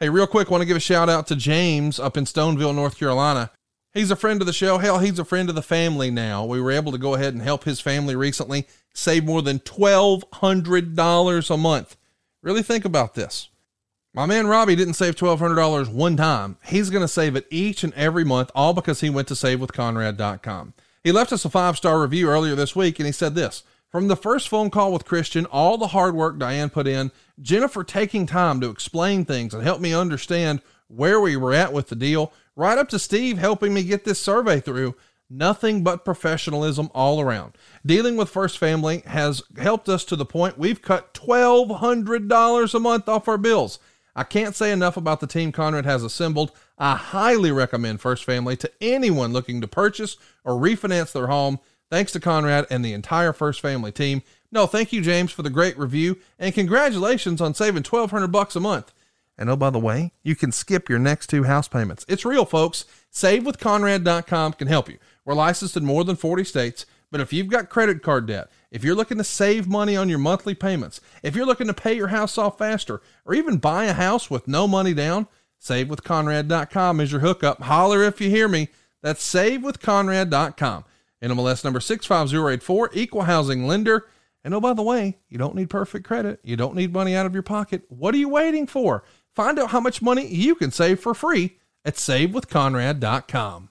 Hey, real quick, want to give a shout out to James up in Stoneville, North Carolina. He's a friend of the show. Hell, he's a friend of the family now. We were able to go ahead and help his family recently save more than $1,200 a month. Really think about this. My man Robbie didn't save $1,200 one time. He's going to save it each and every month, all because he went to savewithconrad.com. He left us a five star review earlier this week, and he said this From the first phone call with Christian, all the hard work Diane put in, Jennifer taking time to explain things and help me understand where we were at with the deal, right up to Steve helping me get this survey through. Nothing but professionalism all around. Dealing with First Family has helped us to the point we've cut $1,200 a month off our bills. I can't say enough about the team Conrad has assembled. I highly recommend First Family to anyone looking to purchase or refinance their home. Thanks to Conrad and the entire First Family team. No, thank you, James, for the great review, and congratulations on saving twelve hundred bucks a month. And oh, by the way, you can skip your next two house payments. It's real, folks. SaveWithConrad.com can help you. We're licensed in more than 40 states, but if you've got credit card debt, if you're looking to save money on your monthly payments, if you're looking to pay your house off faster, or even buy a house with no money down, SaveWithConrad.com is your hookup. Holler if you hear me. That's SaveWithConrad.com. NMLS number 65084, equal housing lender. And oh, by the way, you don't need perfect credit. You don't need money out of your pocket. What are you waiting for? Find out how much money you can save for free at savewithconrad.com.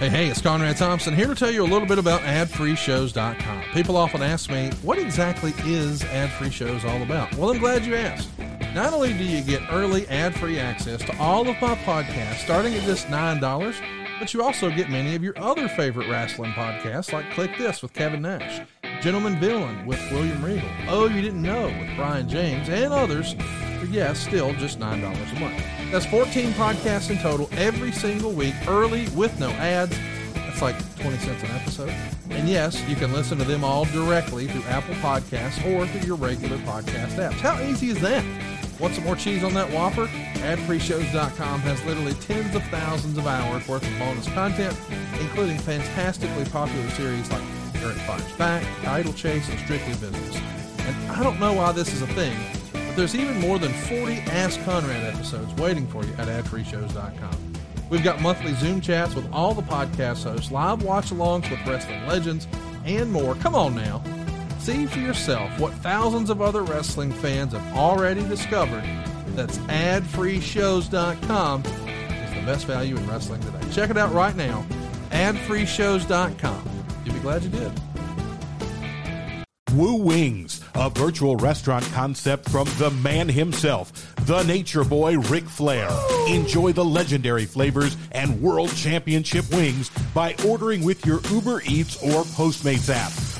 Hey, hey, it's Conrad Thompson here to tell you a little bit about adfreeshows.com. People often ask me, what exactly is Ad Free Shows all about? Well, I'm glad you asked. Not only do you get early ad free access to all of my podcasts starting at just $9, but you also get many of your other favorite wrestling podcasts like Click This with Kevin Nash, Gentleman Villain with William Regal, Oh You Didn't Know with Brian James, and others for, yes, still just $9 a month. That's 14 podcasts in total every single week, early with no ads. That's like 20 cents an episode. And yes, you can listen to them all directly through Apple Podcasts or through your regular podcast apps. How easy is that? Want some more cheese on that Whopper? AdFreeShows.com has literally tens of thousands of hours worth of bonus content, including fantastically popular series like Eric Fires Back, Idle Chase, and Strictly Business. And I don't know why this is a thing, but there's even more than 40 Ask Conrad episodes waiting for you at AdFreeShows.com. We've got monthly Zoom chats with all the podcast hosts, live watch alongs with wrestling legends, and more. Come on now. See for yourself what thousands of other wrestling fans have already discovered. That's adfreeshows.com is the best value in wrestling today. Check it out right now. Adfreeshows.com. You'll be glad you did. Woo Wings, a virtual restaurant concept from the man himself, the nature boy Ric Flair. Enjoy the legendary flavors and world championship wings by ordering with your Uber Eats or Postmates app.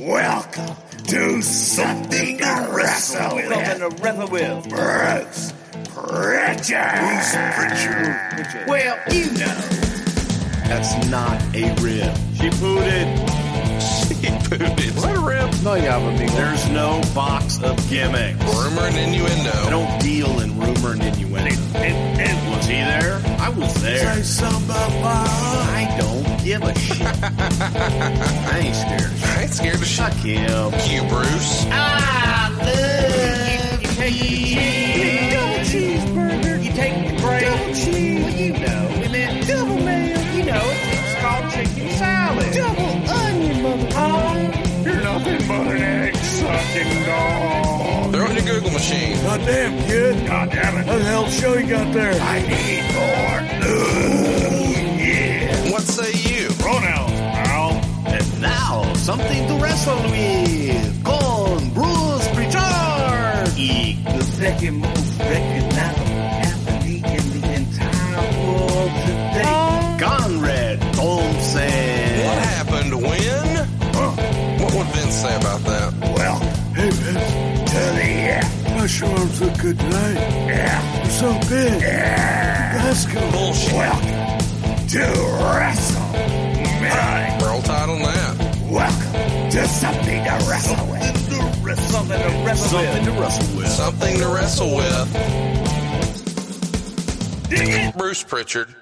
Welcome to Something to Wrestle With. Something to Wrestle With. Bruce Prichard. Bruce Prichard. Well, you know. That's not a rib. She pooted. She pooted. it. that a rib? No, you have a. There's no box of gimmicks. Rumor and innuendo. I don't deal in rumor and innuendo. And, and, and was he there? I was there. Say something about I don't scared of shit. I ain't scared of shit. Fuck him. You, Bruce. I love you, take the. Double cheeseburger. You take the bread. Double cheese. Well, you know. And then double mayo. You know, it's called chicken salad. Double onion, motherfucker. You're nothing but an egg sucking dog. Throw it in the Google machine. Goddamn, kid. God damn it. What the hell show you got there? I need more. Something to wrestle with. Con Bruce Prichard. Y the second most recognizable athlete in the entire world today. Conrad Thompson. What happened when? What would Vince say about that? Well, hey, Vince, tell me, yeah. My shorts look good tonight. Yeah. You're so big. Yeah. Let's go. Bullshit. Welcome to Wrestle. Welcome to something to wrestle with. Something to wrestle Something to wrestle with. Something to wrestle with. Bruce Prichard.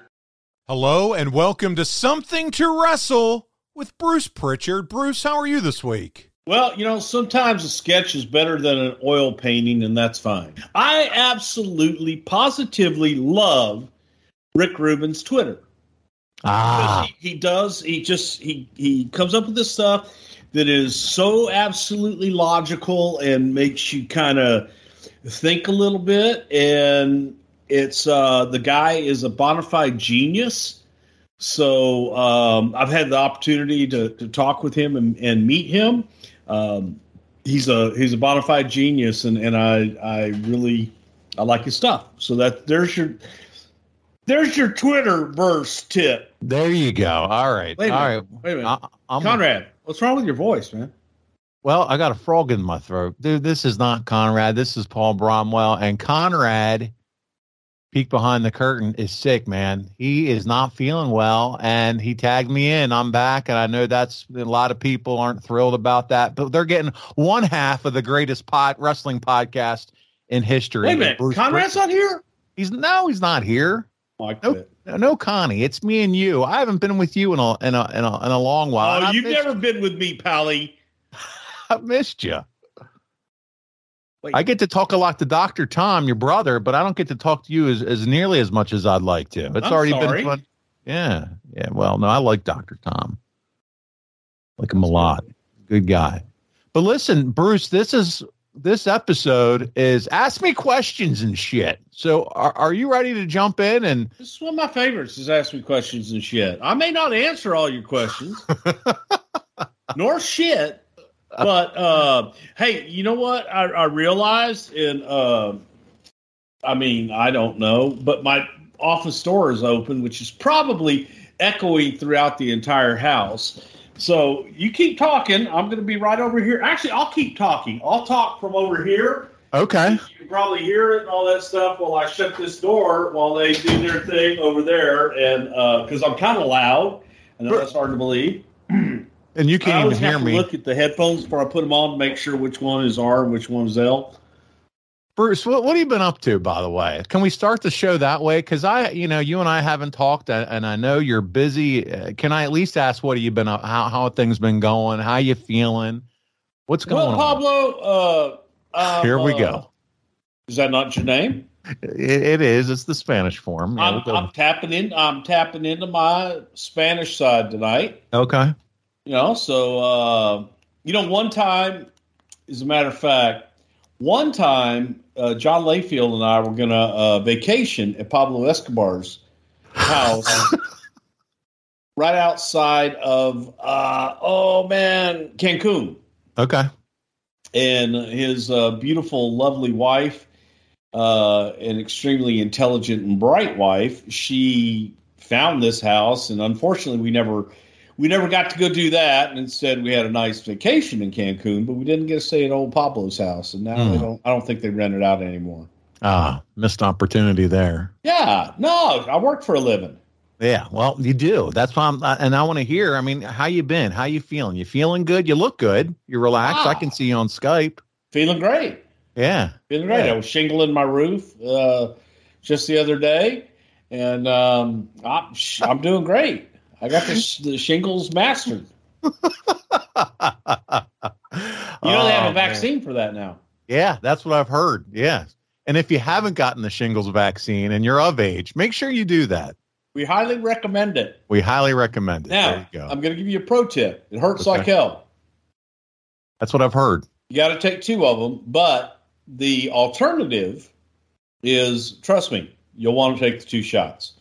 Hello and welcome to Something to Wrestle with Bruce Prichard. Bruce, how are you this week? Well, you know, sometimes a sketch is better than an oil painting, and that's fine. I absolutely, positively love Rick Rubin's Twitter. Ah, He, he does. He just he he comes up with this stuff that is so absolutely logical and makes you kind of think a little bit. And it's uh, the guy is a bona fide genius. So um, I've had the opportunity to, to talk with him and, and meet him. Um, he's a he's a bona fide genius, and, and I I really I like his stuff. So that there's your there's your Twitter verse tip. There you go. All right. Wait a All minute. right. Wait a minute. I, I'm, Conrad, what's wrong with your voice, man? Well, I got a frog in my throat. Dude, this is not Conrad. This is Paul Bromwell. And Conrad, peek behind the curtain, is sick, man. He is not feeling well. And he tagged me in. I'm back. And I know that's a lot of people aren't thrilled about that, but they're getting one half of the greatest pod, wrestling podcast in history. Wait a minute. Bruce Conrad's not here? He's no, he's not here. Like Nope. No, Connie, it's me and you. I haven't been with you in a in a in a, in a long while. Oh, you've never been with me, Pally. I missed you. Wait. I get to talk a lot to Doctor Tom, your brother, but I don't get to talk to you as, as nearly as much as I'd like to. It's I'm already sorry. been fun. Yeah, yeah. Well, no, I like Doctor Tom. Like him a lot. Good guy. But listen, Bruce, this is this episode is ask me questions and shit. So are, are you ready to jump in and This is one of my favorites is ask me questions and shit. I may not answer all your questions, nor shit, but uh, hey, you know what? I, I realized, and uh, I mean, I don't know, but my office door is open, which is probably echoing throughout the entire house. So you keep talking. I'm going to be right over here. Actually, I'll keep talking. I'll talk from over here. okay? You can probably hear it and all that stuff while I shut this door while they do their thing over there, and uh, because I'm kind of loud, and that's hard to believe. And you can't even hear have to me. look at the headphones before I put them on to make sure which one is R and which one is L. Bruce, what, what have you been up to, by the way? Can we start the show that way? Because I, you know, you and I haven't talked, uh, and I know you're busy. Uh, Can I at least ask what have you been up? How how have things been going? How you feeling? What's going on? Well, Pablo, uh, on? um, Here we uh, go. Is that not your name? It, it is. It's the Spanish form. Yeah, I'm, we'll I'm tapping in. I'm tapping into my Spanish side tonight. okay. You know, so uh, you know, one time, as a matter of fact, one time, uh, John Layfield and I were going to uh, vacation at Pablo Escobar's house, right outside of uh, oh man, Cancun, Okay. and his uh, beautiful, lovely wife, uh, an extremely intelligent and bright wife. She found this house, and unfortunately, we never we never got to go do that. And instead, we had a nice vacation in Cancun, but we didn't get to stay at old Pablo's house. And now they Hmm. don't. I don't think they rent it out anymore. Ah, missed opportunity there. Yeah, no, I work for a living. Yeah, well, you do. That's why I'm, and I want to hear. I mean, how you been? How you feeling? You feeling good? You look good. You're relaxed. I Ah. can see you on Skype. Feeling great. Yeah. Feeling great. Yeah. I was shingling my roof uh, just the other day, and um, I'm, I'm doing great. I got the, sh- the shingles mastered. You know they have Oh, a vaccine for that now. Yeah, that's what I've heard. Yeah. And if you haven't gotten the shingles vaccine and you're of age, make sure you do that. We highly recommend it. We highly recommend it. Now, there you go. I'm going to give you a pro tip. It hurts Okay. like hell. That's what I've heard. You got to take two of them, but the alternative is, trust me, you'll want to take the two shots.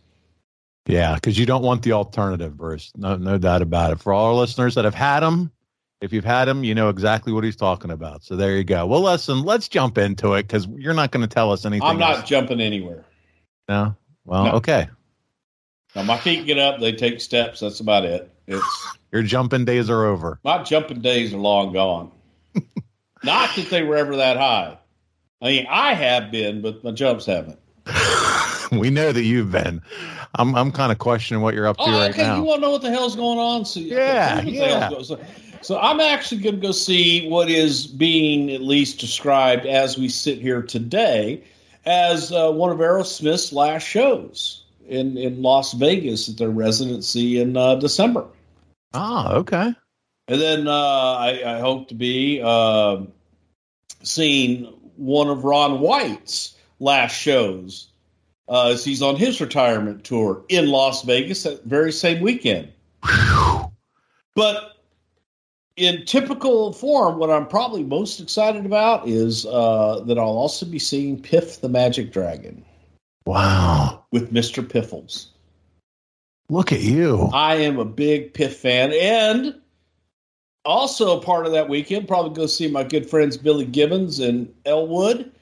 Yeah, because you don't want the alternative, Bruce. No, no doubt about it. For all our listeners that have had them, if you've had them, you know exactly what he's talking about. So there you go. Well, listen, let's jump into it because you're not going to tell us anything. I'm not else. jumping anywhere. No. Well, No. okay. Now my feet get up, they take steps. That's about it. It's Your jumping days are over. my jumping days are long gone. Not that they were ever that high. I mean, I have been, but my jumps haven't. we know that you've been. I'm I'm kind of questioning what you're up to Oh, right okay. now. You want to know what the hell's going on? So, Yeah, yeah. So, so I'm actually going to go see what is being at least described as we sit here today as uh, one of Aerosmith's last shows in in Las Vegas at their residency in uh, December. Ah, okay. And then uh, I, I hope to be uh, seeing one of Ron White's last shows uh, as he's on his retirement tour in Las Vegas that very same weekend. But in typical form, what I'm probably most excited about is uh, that I'll also be seeing Piff the Magic Dragon Wow. with Mr. Piffles. Look at you. I am a big Piff fan, and also part of that weekend, probably go see my good friends Billy Gibbons and Elwood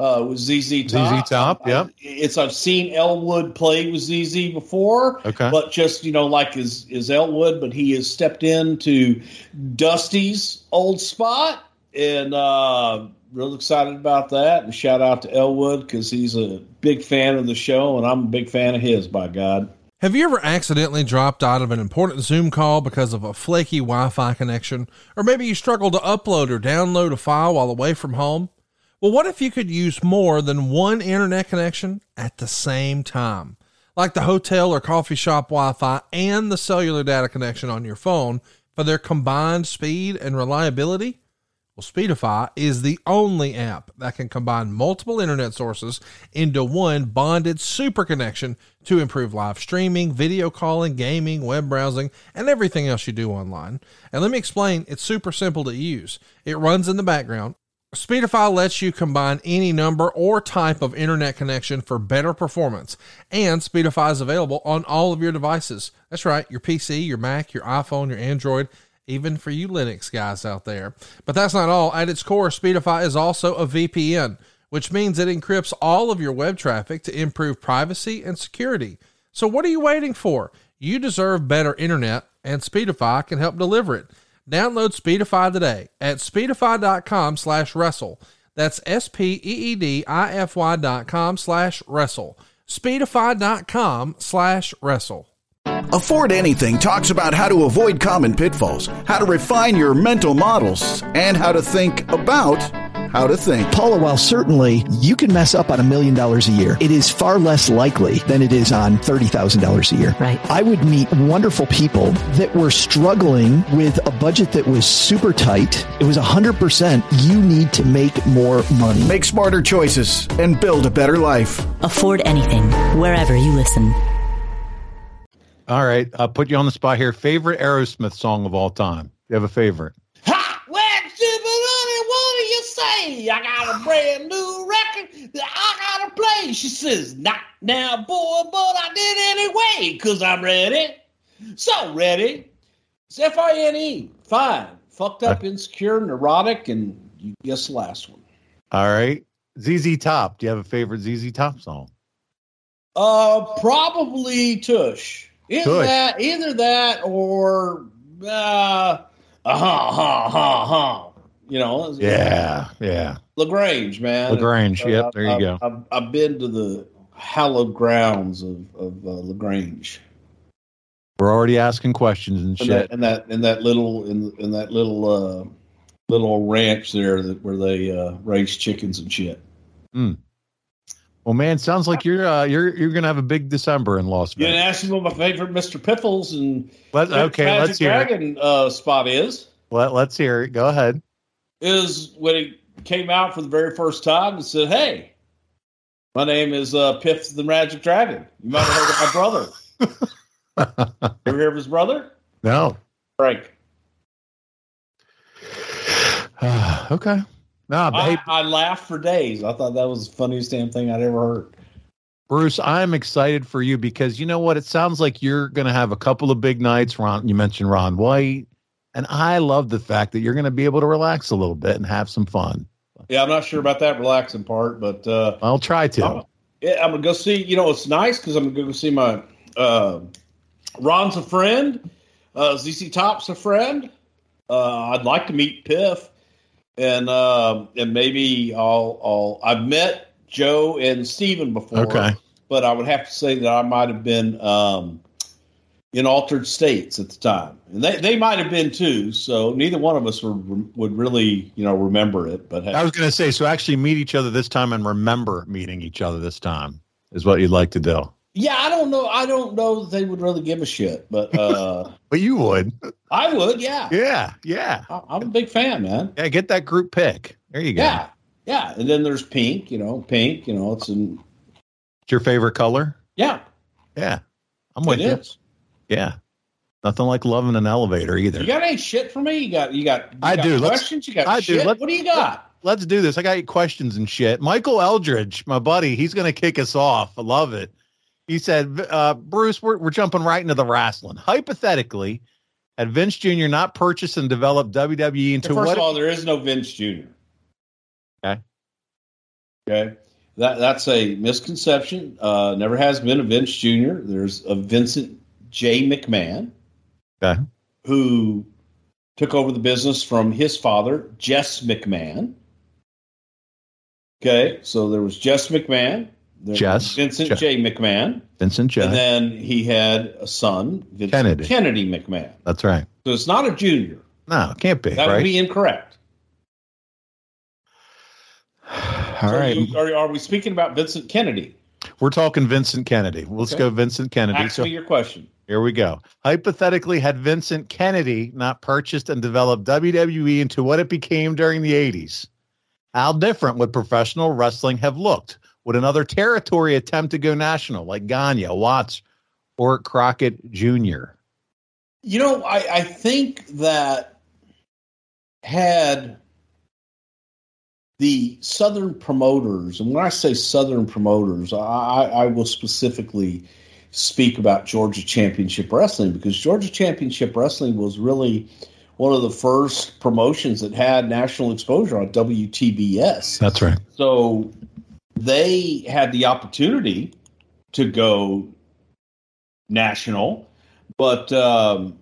uh, with ZZ Top. ZZ Top, yep. I- it's I've seen Elwood play with ZZ before, Okay. but just you know like is is Elwood, but he has stepped into Dusty's old spot, and uh, real excited about that. And shout out to Elwood because he's a big fan of the show, and I'm a big fan of his. By God. Have you ever accidentally dropped out of an important Zoom call because of a flaky Wi Fi connection? Or maybe you struggled to upload or download a file while away from home? Well, what if you could use more than one internet connection at the same time? Like the hotel or coffee shop Wi Fi and the cellular data connection on your phone for their combined speed and reliability? Well, Speedify is the only app that can combine multiple internet sources into one bonded super connection to improve live streaming, video calling, gaming, web browsing, and everything else you do online. And let me explain, it's super simple to use. It runs in the background. Speedify lets you combine any number or type of internet connection for better performance, and Speedify is available on all of your devices. That's right, your PC, your Mac, your iPhone, your Android, even for you Linux guys out there. But that's not all. At its core, Speedify is also a VPN, which means it encrypts all of your web traffic to improve privacy and security. So what are you waiting for? You deserve better internet, and Speedify can help deliver it. Download Speedify today at speedify.com slash wrestle. That's E S-P-E-E-D-I-F-Y dot com slash wrestle. Speedify.com slash wrestle. Afford Anything talks about how to avoid common pitfalls, how to refine your mental models, and how to think about how to think. Paula, while certainly you can mess up on a million dollars a year, it is far less likely than it is on $30,000 a year. Right. I would meet wonderful people that were struggling with a budget that was super tight. It was 100% you need to make more money. Make smarter choices and build a better life. Afford anything, wherever you listen. All right. I'll put you on the spot here. Favorite Aerosmith song of all time? Do You have a favorite? Ha! Well, stupid honey, what do you say? I got a brand new record that I gotta play. She says, not now, boy, but I did anyway, cause I'm ready. So ready. It's F-I-N-E. Fine. Fucked up, insecure, neurotic, and you guess the last one. All right. ZZ Top. Do you have a favorite ZZ Top song? Uh, probably Tush. Either Tush. that, either that, or uh, uh huh, huh, huh, huh. You know, Yeah. Yeah. La Grange, man. La Grange, yep, I've- there you I've, go. I've, I've been to the hallowed grounds of of uh, La Grange, We're already asking questions and and shit. that, and that in that little in in that little uh, little ranch there that where they uh, raise chickens and shit. Hmm. Well, man, sounds like you're uh, you're you're gonna have a big December in Las You Vegas. didn't ask me what my favorite Mr. Piffles and Let- okay, Magic let's hear. Dragon uh, spot is. Let, let's hear it. Go ahead. Is when it came out for the very first time and said, "Hey, my name is uh, Piff the Magic Dragon. You might have heard of my brother. Ever hear of his brother? No. Frank. okay. No, I, I laughed for days. I thought that was the funniest damn thing I'd ever heard. Bruce, I'm excited for you because you know what? It sounds like you're going to have a couple of big nights. Ron, you mentioned Ron White, and I love the fact that you're going to be able to relax a little bit and have some fun. Yeah, I'm not sure about that relaxing part, but uh, I'll try to. I'm, yeah, I'm gonna go see. You know, it's nice because I'm gonna go see my uh, Ron's a friend, uh, ZZ Top's a friend. Uh, I'd like to meet Piff, and uh, and maybe I'll I'll I've met Joe and Steven before. Okay. but I would have to say that I might have been um, in altered states at the time, and they, they might have been too. So neither one of us would would really you know remember it. But hey, I was going to say, so actually meet each other this time and remember meeting each other this time is what you'd like to do. yeah, I don't know. I don't know that they would really give a shit, but uh, But you would. I would. Yeah, Yeah. Yeah. I, I'm a big fan, man. Yeah. Get that group pick. There you go. Yeah, yeah. And then there's pink. You know, pink. You know, it's in. It's your favorite color? Yeah, Yeah. I'm with it you. is. Yeah. Nothing like loving an elevator either. You got any shit for me? You got you got. You I got do. Let's- Questions? You got I do. shit? Let- what do you got? Let's do this. I got questions and shit. Michael Eldridge, my buddy, he's going to kick us off. I love it. He said, uh, Bruce, we're, we're jumping right into the wrestling. Hypothetically, had Vince Jr. not purchased and developed WWE into First what? of all, there is no Vince Jr. Okay. Okay. That that's a misconception. Uh, never has been a Vince Jr. There's a Vincent J. McMahon okay. who took over the business from his father, Jess McMahon. Okay, so there was Jess McMahon, there Jess. Vincent Jess. J. McMahon, Vincent J. and then he had a son, Vincent Kennedy. Kennedy, McMahon. That's right. So it's not a junior. No, it can't be. That right? would be incorrect. All So right. you- are, are we speaking about Vincent Kennedy? We're talking Vincent Kennedy. Let's Okay. go Vincent Kennedy. Ask So me your question. Here we go. Hypothetically, had Vincent Kennedy not purchased and developed WWE into what it became during the 80s, how different would professional wrestling have looked? Would another territory attempt to go national like Gagne, Watts, or Crockett Jr.? You know, I, I think that had the Southern promoters, and when I say Southern promoters, I, I will specifically speak about Georgia Championship Wrestling because Georgia Championship Wrestling was really one of the first promotions that had national exposure on WTBS. That's right. So they had the opportunity to go national, but um,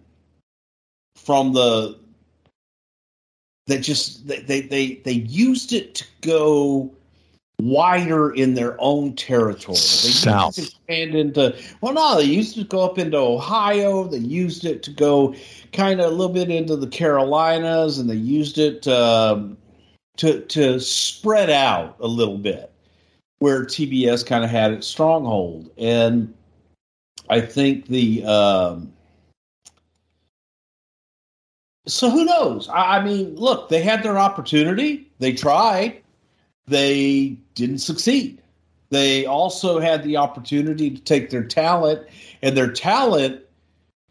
from the they just they, they they they used it to go wider in their own territory. They South. used to expand into well, no, they used to go up into Ohio. They used it to go kind of a little bit into the Carolinas, and they used it um, to to spread out a little bit where TBS kind of had its stronghold, and I think the um, so who knows? I, I mean, look, they had their opportunity. They tried. They didn't succeed. They also had the opportunity to take their talent, and their talent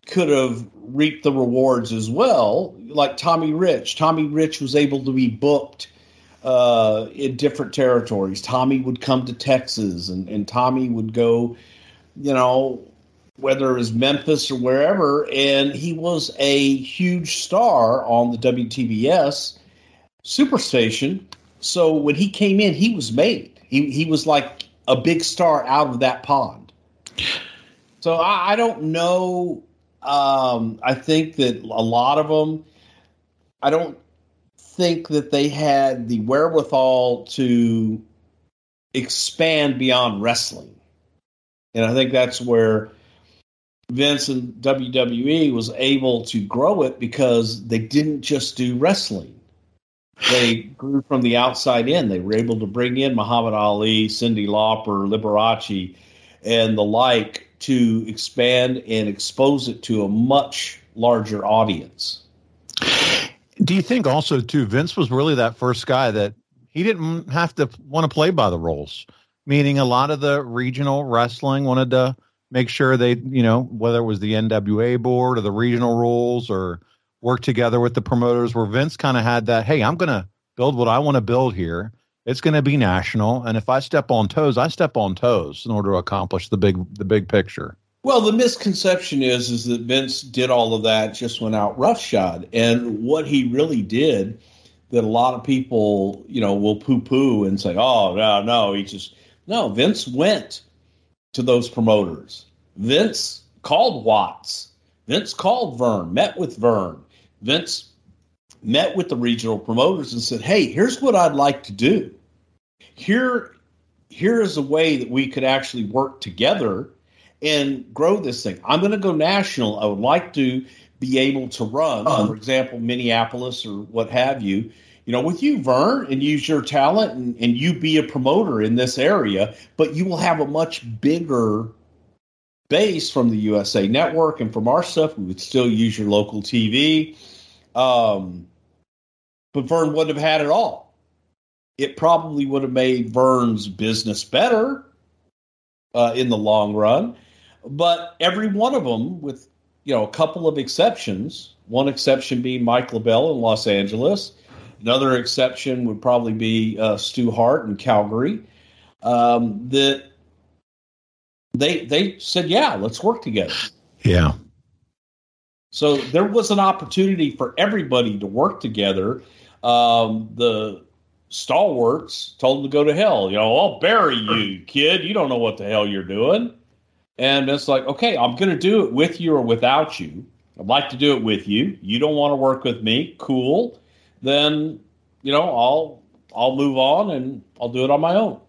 could have reaped the rewards as well. Like Tommy Rich. Tommy Rich was able to be booked uh, in different territories. Tommy would come to Texas, and, and Tommy would go, you know, whether it was Memphis or wherever, and he was a huge star on the WTBS Superstation. So when he came in, he was made. He he was like a big star out of that pond. So I, I don't know. Um, I think that a lot of them. I don't think that they had the wherewithal to expand beyond wrestling, and I think that's where Vince and WWE was able to grow it because they didn't just do wrestling. They grew from the outside in. They were able to bring in Muhammad Ali, Cyndi Lauper, Liberace, and the like to expand and expose it to a much larger audience. Do you think also too Vince was really that first guy that he didn't have to want to play by the rules? Meaning a lot of the regional wrestling wanted to make sure they, you know, whether it was the NWA board or the regional rules or work together with the promoters where Vince kind of had that, hey, I'm going to build what I want to build here. It's going to be national, and if I step on toes, I step on toes in order to accomplish the big the big picture. Well, the misconception is is that Vince did all of that, just went out roughshod, and what he really did that a lot of people, you know, will poo poo and say, "Oh no, no," he just no. Vince went to those promoters. Vince called Watts. Vince called Verne, met with Verne. Vince met with the regional promoters and said, "Hey, here's what I'd like to do. Here, here is a way that we could actually work together and grow this thing. I'm going to go national. I would like to be able to run, Uh-huh. for example, Minneapolis or what have you." You know, with you, Verne, and use your talent and, and you be a promoter in this area, but you will have a much bigger base from the USA Network and from our stuff. We would still use your local TV. Um, but Verne wouldn't have had it all. It probably would have made Verne's business better uh, in the long run. But every one of them, with you know a couple of exceptions, one exception being Mike LeBell in Los Angeles, another exception would probably be uh, Stu Hart in Calgary. Um, that they they said, yeah, let's work together. Yeah. So there was an opportunity for everybody to work together. Um, the stalwarts told him to go to hell. You know, I'll bury you, kid. You don't know what the hell you're doing. And it's like, okay, I'm going to do it with you or without you. I'd like to do it with you. You don't want to work with me. Cool. Then, you know, I'll I'll move on and I'll do it on my own.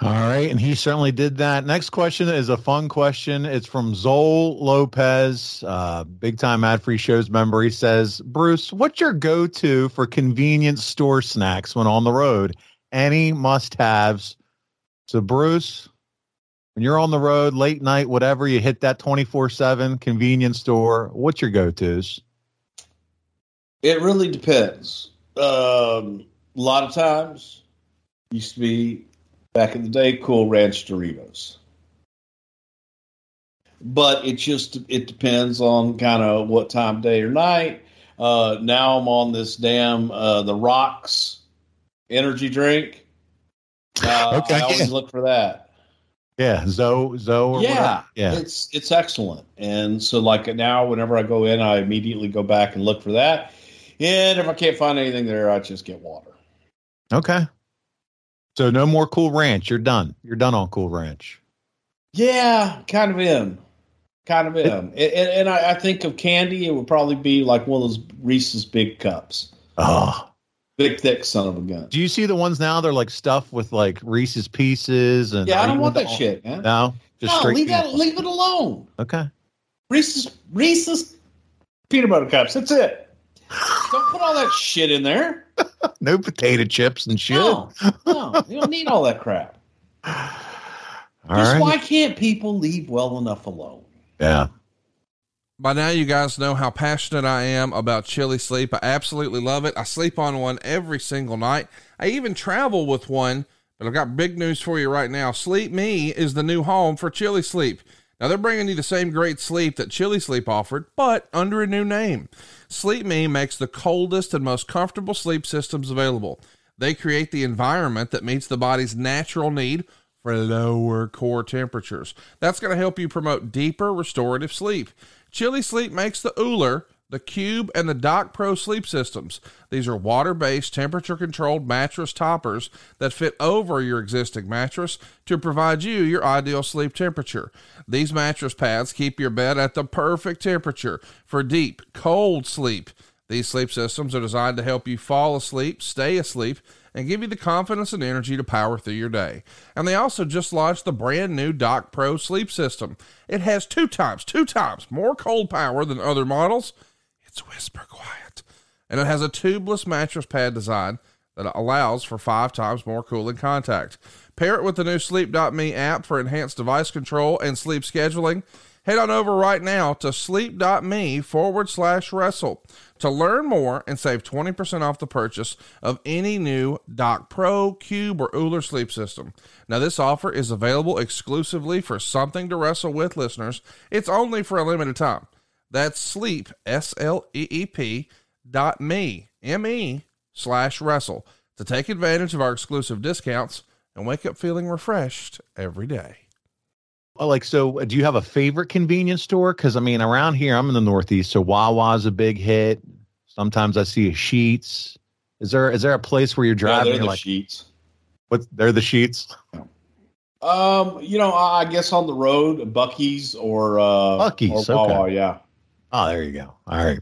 All right, and he certainly did that. Next question is a fun question. It's from Zol Lopez, uh, big time ad free shows member. He says, Bruce, what's your go to for convenience store snacks when on the road? Any must haves? So, Bruce, when you're on the road, late night, whatever, you hit that 24 7 convenience store. What's your go tos? It really depends. Um, a lot of times, used to be back in the day, Cool Ranch Doritos. But it just it depends on kind of what time day or night. Uh, now I'm on this damn uh, the Rocks energy drink. Uh, Okay, I always yeah. look for that. Yeah, Zoe, Zoe, or Yeah, whatever. Yeah. it's it's excellent. And so like now, whenever I go in, I immediately go back and look for that. And if I can't find anything there, I just get water. Okay. So, no more Cool Ranch. You're done. You're done on Cool Ranch. Yeah, kind of am. Kind of am. And, and, I, I think of candy, it would probably be like one of those Reese's big cups. Oh, Big, thick son of a gun. Do you see the ones now? They're like stuffed with like Reese's pieces and Yeah, I don't want that shit, man. No, just no, leave that, leave it alone. Okay. Reese's, Reese's peanut butter cups. That's it. Don't put all that shit in there. No potato chips and shit. No, no, you don't need all that crap. All Just right. why can't people leave well enough alone? Yeah. By now, you guys know how passionate I am about Chili Sleep. I absolutely love it. I sleep on one every single night. I even travel with one, but I've got big news for you right now. Sleep Me is the new home for Chili Sleep. Now, they're bringing you the same great sleep that Chili Sleep offered, but under a new name. Sleep Me makes the coldest and most comfortable sleep systems available. They create the environment that meets the body's natural need for lower core temperatures. That's going to help you promote deeper restorative sleep. Chili Sleep makes the OOLER, the Cube, and the Dock Pro sleep systems. These are water based, temperature controlled mattress toppers that fit over your existing mattress to provide you your ideal sleep temperature. These mattress pads keep your bed at the perfect temperature for deep, cold sleep. These sleep systems are designed to help you fall asleep, stay asleep, and give you the confidence and energy to power through your day. And they also just launched the brand new Dock Pro sleep system. It has two times, two times more cold power than other models. It's whisper quiet. and it has a tubeless mattress pad design that allows for five times more cooling contact. Pair it with the new Sleep.me app for enhanced device control and sleep scheduling. Head on over right now to sleep.me forward slash wrestle to learn more and save 20% off the purchase of any new Dock Pro, Cube, or OOLER sleep system. Now, this offer is available exclusively for Something to Wrestle With listeners. It's only for a limited time. That's sleep, S L E E P dot me, M E slash wrestle to take advantage of our exclusive discounts and wake up feeling refreshed every day. Oh, like so do you have a favorite convenience store because i mean around here i'm in the northeast so wawa's a big hit sometimes i see a Sheetz is there is there a place where you're Yeah, driving they're the like Sheetz. what they're the Sheetz Um, you know, I I guess on the road, Bucky's or uh, Buc-ee's, or Wawa, okay. yeah. Oh there you go. All right.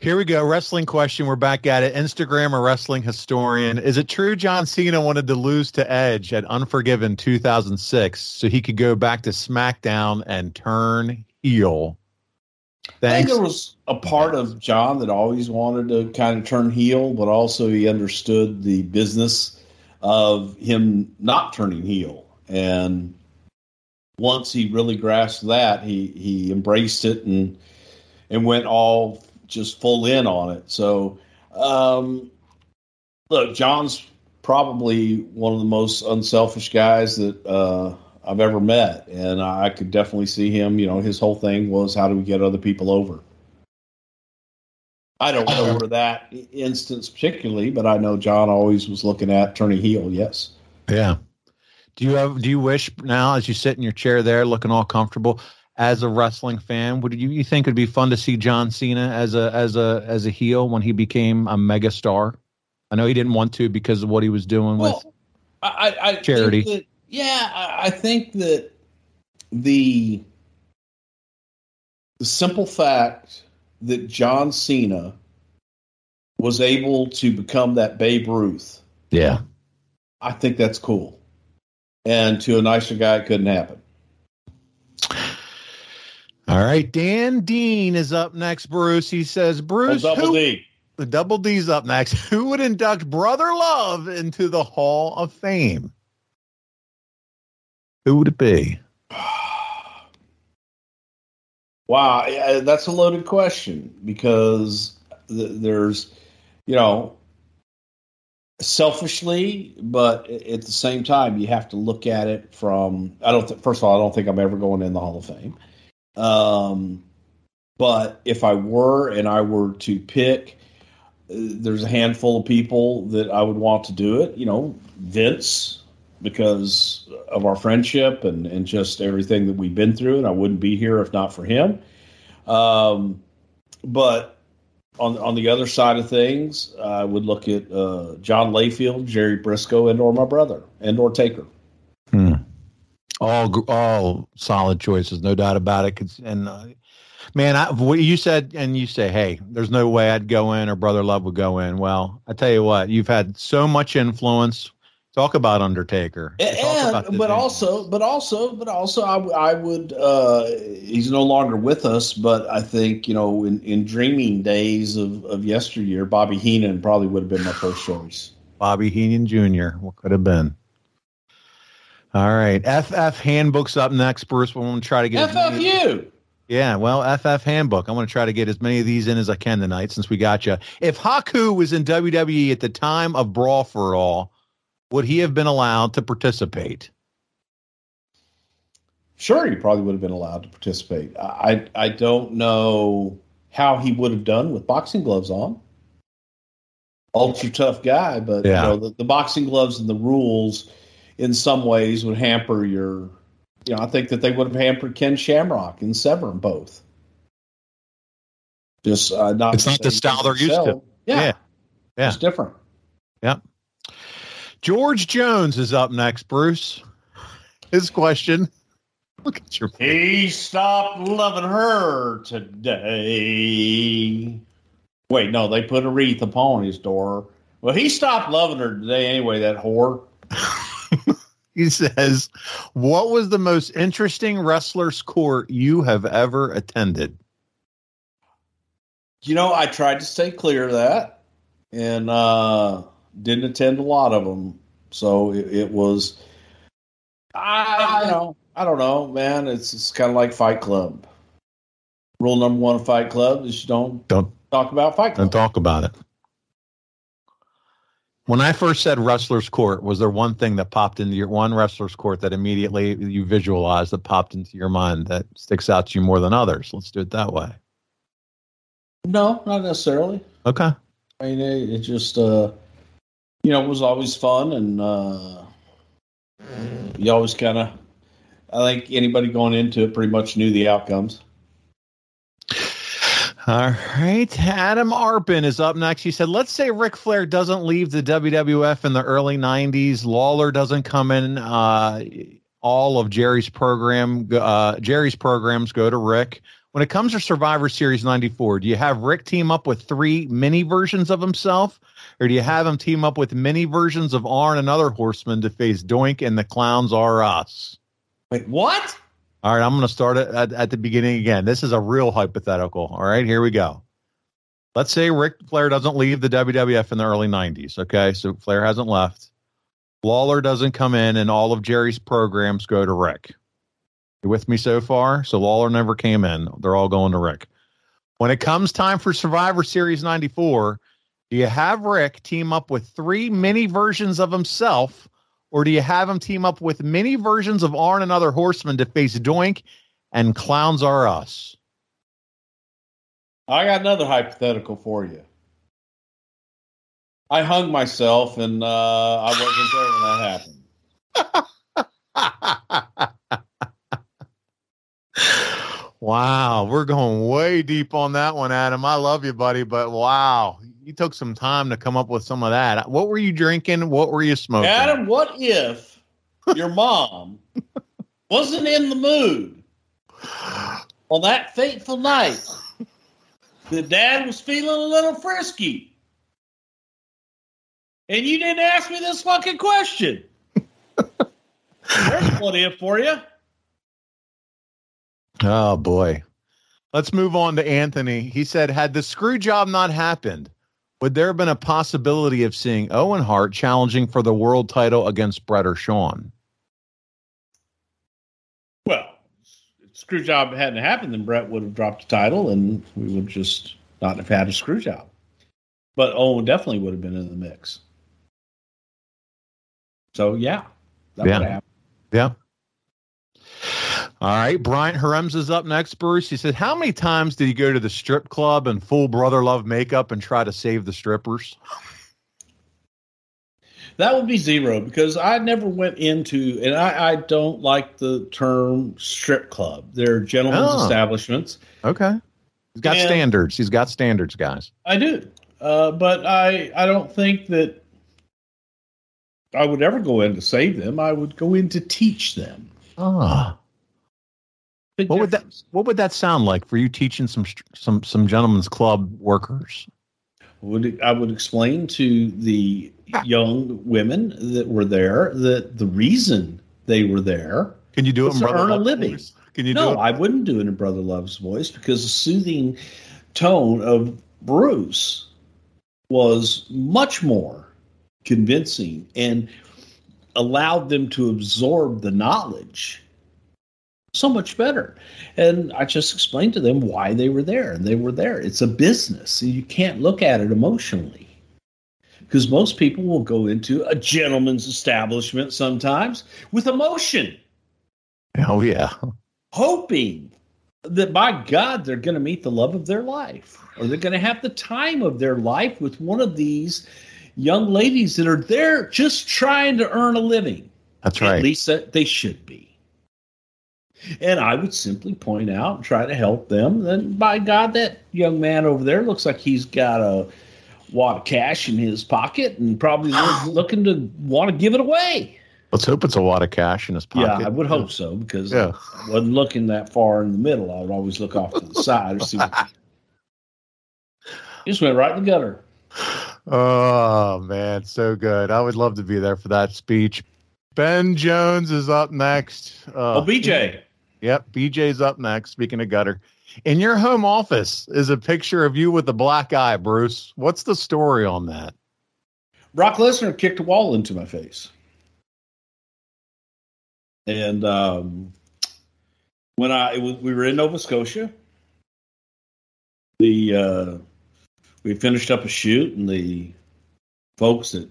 Here we go. Wrestling question. We're back at it. Instagram or wrestling historian. Is it true john cena wanted to lose to edge at unforgiven 2006 so he could go back to smackdown and turn heel? I think thanks. there was a part of John that always wanted to kind of turn heel, but also he understood the business of him not turning heel. And once he really grasped that, he he embraced it and and went all just full in on it. So, um, look, John's probably one of the most unselfish guys that uh, I've ever met, and I could definitely see him. You know, his whole thing was how do we get other people over. I don't know for that instance particularly, but I know John always was looking at turning heel. Yes. Yeah. Do you have? Do you wish now, as you sit in your chair there, looking all comfortable, as a wrestling fan, would you, you think it'd be fun to see John Cena as a as a as a heel when he became a mega star? I know he didn't want to because of what he was doing with. Well, I, I, I Charity. That, yeah, I, I think that the the simple fact that John Cena was able to become that Babe Ruth, Yeah. I think that's cool. And to a nicer guy, it couldn't happen. All right. Dan Dean is up next, Bruce. He says, Bruce, Oh, double who- D. the double D's up next. Who would induct Brother Love into the Hall of Fame? Who would it be? Wow, that's a loaded question because th- there's, you know, selfishly, but at the same time, you have to look at it from. I don't. Th- first of all, I don't think I'm ever going in the Hall of Fame. Um, but if I were, and I were to pick, uh, there's a handful of people that I would want to do it. You know, Vince, because of our friendship and, and just everything that we've been through, and I wouldn't be here if not for him. Um, but on on the other side of things, I would look at uh, John Layfield, Jerry Brisco, and or my brother, and or Taker. All all solid choices, no doubt about it. And uh, man, I, what you said, and you say, hey, there's no way I'd go in or Brother Love would go in. Well, I tell you what, you've had so much influence. Talk about Undertaker. Talk about but man. also, but also, but also, I would. Uh, he's no longer with us, but I think you know, in, in dreaming days of, of yesteryear, Bobby Heenan probably would have been my first choice. Bobby Heenan Jr. What could have been? All right, FF handbooks up next, Bruce. We're going to try to get FFU. Yeah, well, FF handbook. I want to try to get as many of these in as I can tonight since we got you. If Haku was in WWE at the time of Brawl for All, would he have been allowed to participate? Sure, he probably would have been allowed to participate. I I don't know how he would have done with boxing gloves on. Ultra tough guy, but Yeah. you know the, the boxing gloves and the rules, in some ways, would hamper your. You know, I think that they would have hampered Ken Shamrock and Severn both. Just uh, not. It's not the style they're used to. Yeah, Yeah. Yeah. it's different. Yep. George Jones is up next, Bruce. His question. Look at your He stopped loving her today. Wait, no, they put a wreath upon his door. Well, he stopped loving her today anyway, that whore. He says, What was the most interesting wrestler's court you have ever attended? You know, I tried to stay clear of that, and uh, didn't attend a lot of them. So it, it was, I you know, I don't know, man. It's it's kind of like Fight Club. Rule number one of Fight Club is you don't Don't talk about Fight Club. don't talk about it. When I first said wrestler's court, was there one thing that popped into your one wrestler's court that immediately you visualized that popped into your mind that sticks out to you more than others? Let's do it that way. No, not necessarily. Okay. I mean, it, it just, uh, you know, it was always fun, and uh, you always kind of, I think anybody going into it pretty much knew the outcomes. All right. Adam Arpin is up next. He said, let's say Ric Flair doesn't leave the WWF in the early 90s. Lawler doesn't come in. Uh, all of Jerry's program, uh, Jerry's programs go to Ric. When it comes to Survivor Series 94, do you have Ric team up with three mini versions of himself? Or do you have him team up with many versions of Arn and other horsemen to face Doink and the Clowns Are Us? Wait, what? All right, I'm going to start it at, at the beginning again. This is a real hypothetical. All right, here we go. Let's say Ric Flair doesn't leave the WWF in the early 90s. Okay, so Flair hasn't left. Lawler doesn't come in, and all of Jerry's programs go to Ric. You with me so far? So Lawler never came in. They're all going to Ric. When it comes time for Survivor Series 94, do you have Ric team up with three mini versions of himself, or do you have him team up with mini versions of Arn and other horsemen to face Doink and Clowns Are Us? I got another hypothetical for you. I hung myself, and uh, I wasn't there when that happened. Wow, we're going way deep on that one, Adam. I love you, buddy, but wow, you took some time to come up with some of that. What were you drinking? What were you smoking? Adam, what if your mom wasn't in the mood on that fateful night? The dad was feeling a little frisky. And you didn't ask me this fucking question. There's what if for you. Oh boy. Let's move on to Anthony. He said, had the screw job not happened, would there have been a possibility of seeing Owen Hart challenging for the world title against Bret or Shawn? Well, if screw job hadn't happened, then Bret would have dropped the title and we would just not have had a screw job. But Owen definitely would have been in the mix. So yeah, that Yeah. would have happened. Yeah. All right. Brian Harems is up next, Bruce. He said, How many times did he go to the strip club and full brother love makeup and try to save the strippers? That would be zero because I never went into, and I, I don't like the term strip club. They're gentlemen's Oh. establishments. Okay. He's got And- standards. He's got standards, guys. I do, uh, but I I don't think that I would ever go in to save them. I would go in to teach them. Ah. Big What would that what would that sound like for you teaching some some some gentlemen's club workers? would I would explain to the ah. young women that were there that the reason they were there Can you do it was in to Brother earn a living. voice? Can you no, do it? I wouldn't do it in Brother Love's voice because the soothing tone of Bruce was much more convincing and allowed them to absorb the knowledge so much better. And I just explained to them why they were there. And they were there. It's a business. and You can't look at it emotionally. Because most people will go into a gentleman's establishment sometimes with emotion Oh yeah. hoping that by God they're going to meet the love of their life or they're going to have the time of their life with one of these young ladies that are there just trying to earn a living. That's right. At least that they should be. And I would simply point out and try to help them. Then, by God, that young man over there looks like he's got a wad of cash in his pocket and probably looking to want to give it away. Let's hope it's a lot of cash in his pocket. Yeah, I would hope so because Yeah. I wasn't looking that far in the middle. I would always look off to the side or see what. Just went right in the gutter. Oh man, so good. I would love to be there for that speech. Ben Jones is up next. Uh, Oh, BJ, Yep. BJ's up next. Speaking of gutter, in your home office is a picture of you with a black eye, Bruce. What's the story on that? Brock Lesnar kicked a wall into my face. And um, when I we were in Nova Scotia, the uh, we finished up a shoot, and the folks that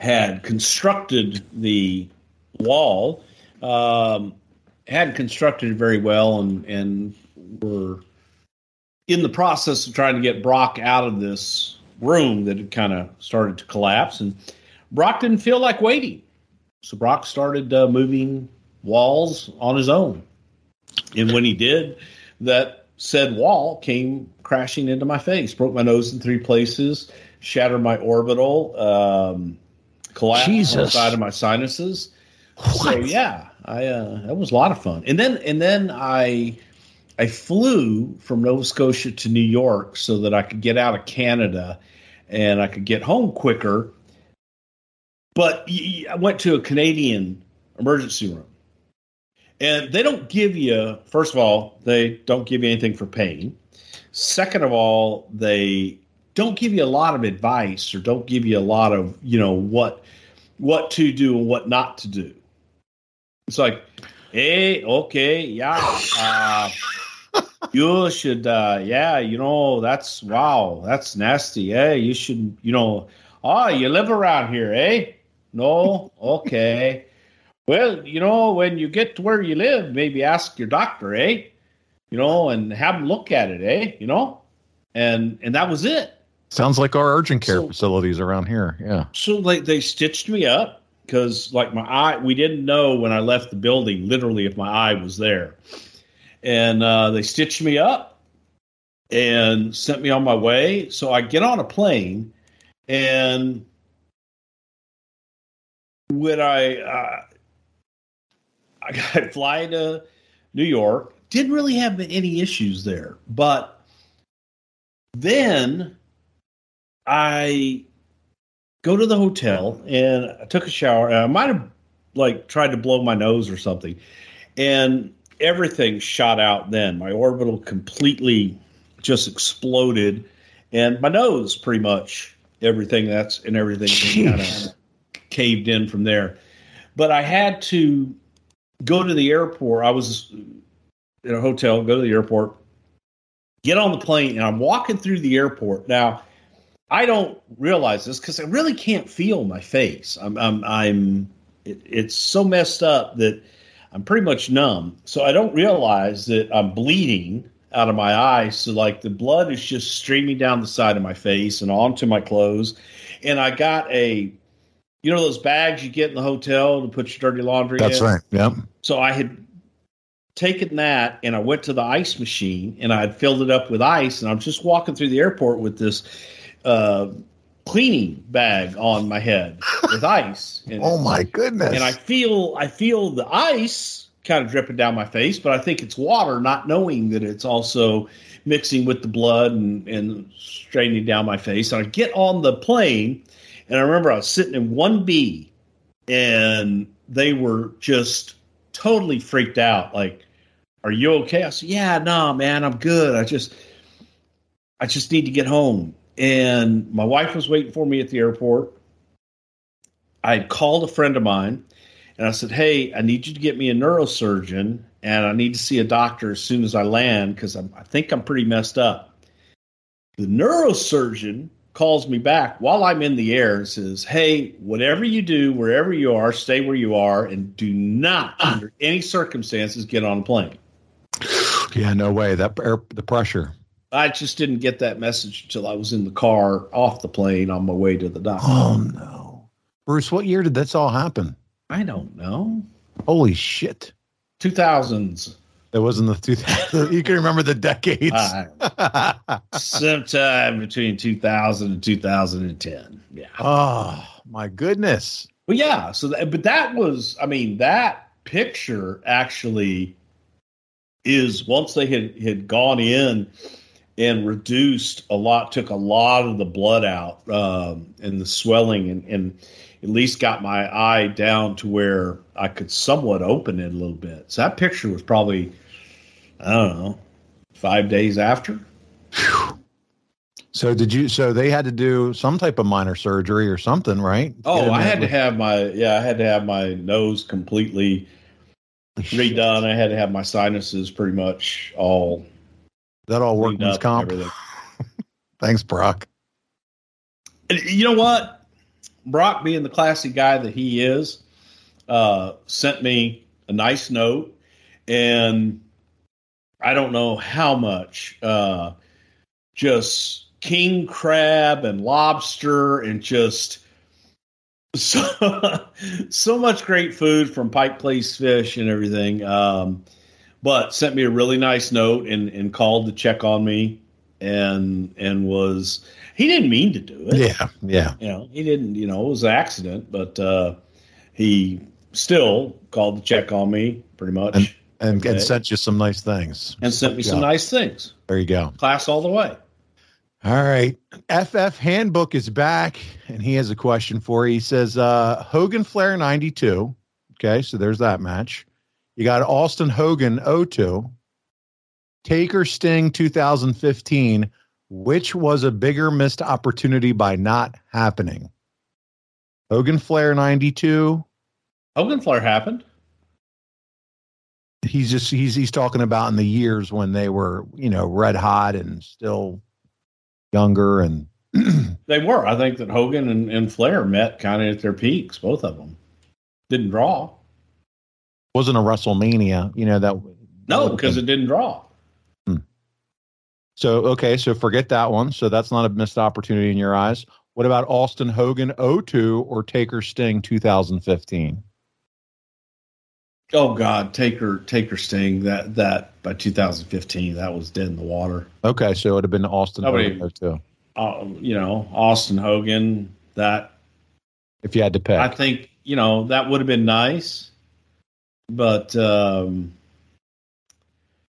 had constructed the wall um, had constructed it very well, and and were in the process of trying to get Brock out of this room that had kind of started to collapse, and Brock didn't feel like waiting, so Brock started uh, moving walls on his own, and when he did, that said wall came crashing into my face, broke my nose in three places, shattered my orbital, um, collapsed on the side of my sinuses. So yeah, I uh, that was a lot of fun. And then and then I I flew from Nova Scotia to New York so that I could get out of Canada and I could get home quicker. But I went to a Canadian emergency room. And they don't give you, first of all, they don't give you anything for pain. Second of all, they don't give you a lot of advice or don't give you a lot of, you know, what what to do and what not to do. It's like, hey, okay, yeah, uh, you should, uh, yeah, you know, that's wow, that's nasty. Hey, you should, you know, oh, you live around here, eh? No, okay. Well, you know, when you get to where you live, maybe ask your doctor, eh? You know, and have them look at it, eh? You know, and and that was it. Sounds like our urgent care facilities around here. Yeah. So like they stitched me up because like my eye, we didn't know when I left the building, literally if my eye was there, and uh, they stitched me up and sent me on my way. So I get on a plane, and when I uh, I got fly to New York, didn't really have any issues there, but then I go to the hotel and I took a shower. And I might have like tried to blow my nose or something, and everything shot out. Then my orbital completely just exploded, and my nose pretty much everything that's and everything kind of caved in from there. But I had to go to the airport. I was in a hotel, go to the airport, get on the plane, and I'm walking through the airport. Now, I don't realize this because I really can't feel my face. I'm, I'm, I'm it, it's so messed up that I'm pretty much numb. So I don't realize that I'm bleeding out of my eyes. So like the blood is just streaming down the side of my face and onto my clothes. And I got a, you know, those bags you get in the hotel to put your dirty laundry That's in. right. Yep. So I had taken that and I went to the ice machine and I had filled it up with ice and I'm just walking through the airport with this uh, cleaning bag on my head with ice. And, Oh my goodness. And I feel I feel the ice kind of dripping down my face, but I think it's water, not knowing that it's also mixing with the blood and, and straining down my face. And I get on the plane and I remember I was sitting in one B and they were just totally freaked out. Like, are you okay? I said, Yeah, no, man, I'm good. I just I just need to get home. And my wife was waiting for me at the airport. I had called a friend of mine and I said, Hey, I need you to get me a neurosurgeon and I need to see a doctor as soon as I land because I think I'm pretty messed up. The neurosurgeon calls me back while I'm in the air and says, Hey, whatever you do, wherever you are, stay where you are and do not, ah. under any circumstances, get on a plane. Yeah, no way. That air, the pressure. I just didn't get that message until I was in the car off the plane on my way to the doctor. Oh no. Bruce, what year did this all happen? I don't know. Holy shit. 2000s. That wasn't the 2000. you can remember the decades. Uh, sometime between 2000 and 2010. Yeah. oh my goodness. Well, yeah. So, that, but that was, I mean, that picture actually is once they had had gone in and reduced a lot, took a lot of the blood out um, and the swelling, and, and at least got my eye down to where I could somewhat open it a little bit. So that picture was probably, I don't know, five days after. So did you? So they had to do some type of minor surgery or something, right? Oh, I had to have my yeah, I had to have my nose completely redone. I had to have my sinuses pretty much all. That all workman's comp. Thanks, Brock. You know what? Brock, being the classy guy that he is, uh, sent me a nice note, and I don't know how much, uh, just king crab and lobster and just so, so much great food from Pike Place Fish and everything. Um, but sent me a really nice note and, and called to check on me and and was he didn't mean to do it. Yeah, yeah. You know, he didn't, you know, it was an accident, but uh he still called to check on me pretty much And and, Okay. and sent you some nice things. and sent me some nice things. There you go. Class all the way. All right. FF Handbook is back, and he has a question for you. He says, uh, Hogan Flair 92. Okay, so there's that match. You got Austin Hogan 02. Taker Sting 2015. Which was a bigger missed opportunity by not happening? Hogan Flair 92. Hogan Flair happened. He's just he's he's talking about in the years when they were, you know, red hot and still younger and They were. I think that Hogan and, and Flair met kind of at their peaks, both of them. Didn't draw. Wasn't a WrestleMania, you know, that No, because it didn't draw. So okay, so forget that one. So that's not a missed opportunity in your eyes. What about Austin Hogan 02 or Taker Sting 2015? Oh God, Taker Taker Sting that that by 2015 that was dead in the water. Okay, so it would have been Austin Nobody- Hogan 02 Uh, you know, Austin Hogan that if you had to pick. I think you know that would have been nice, but um,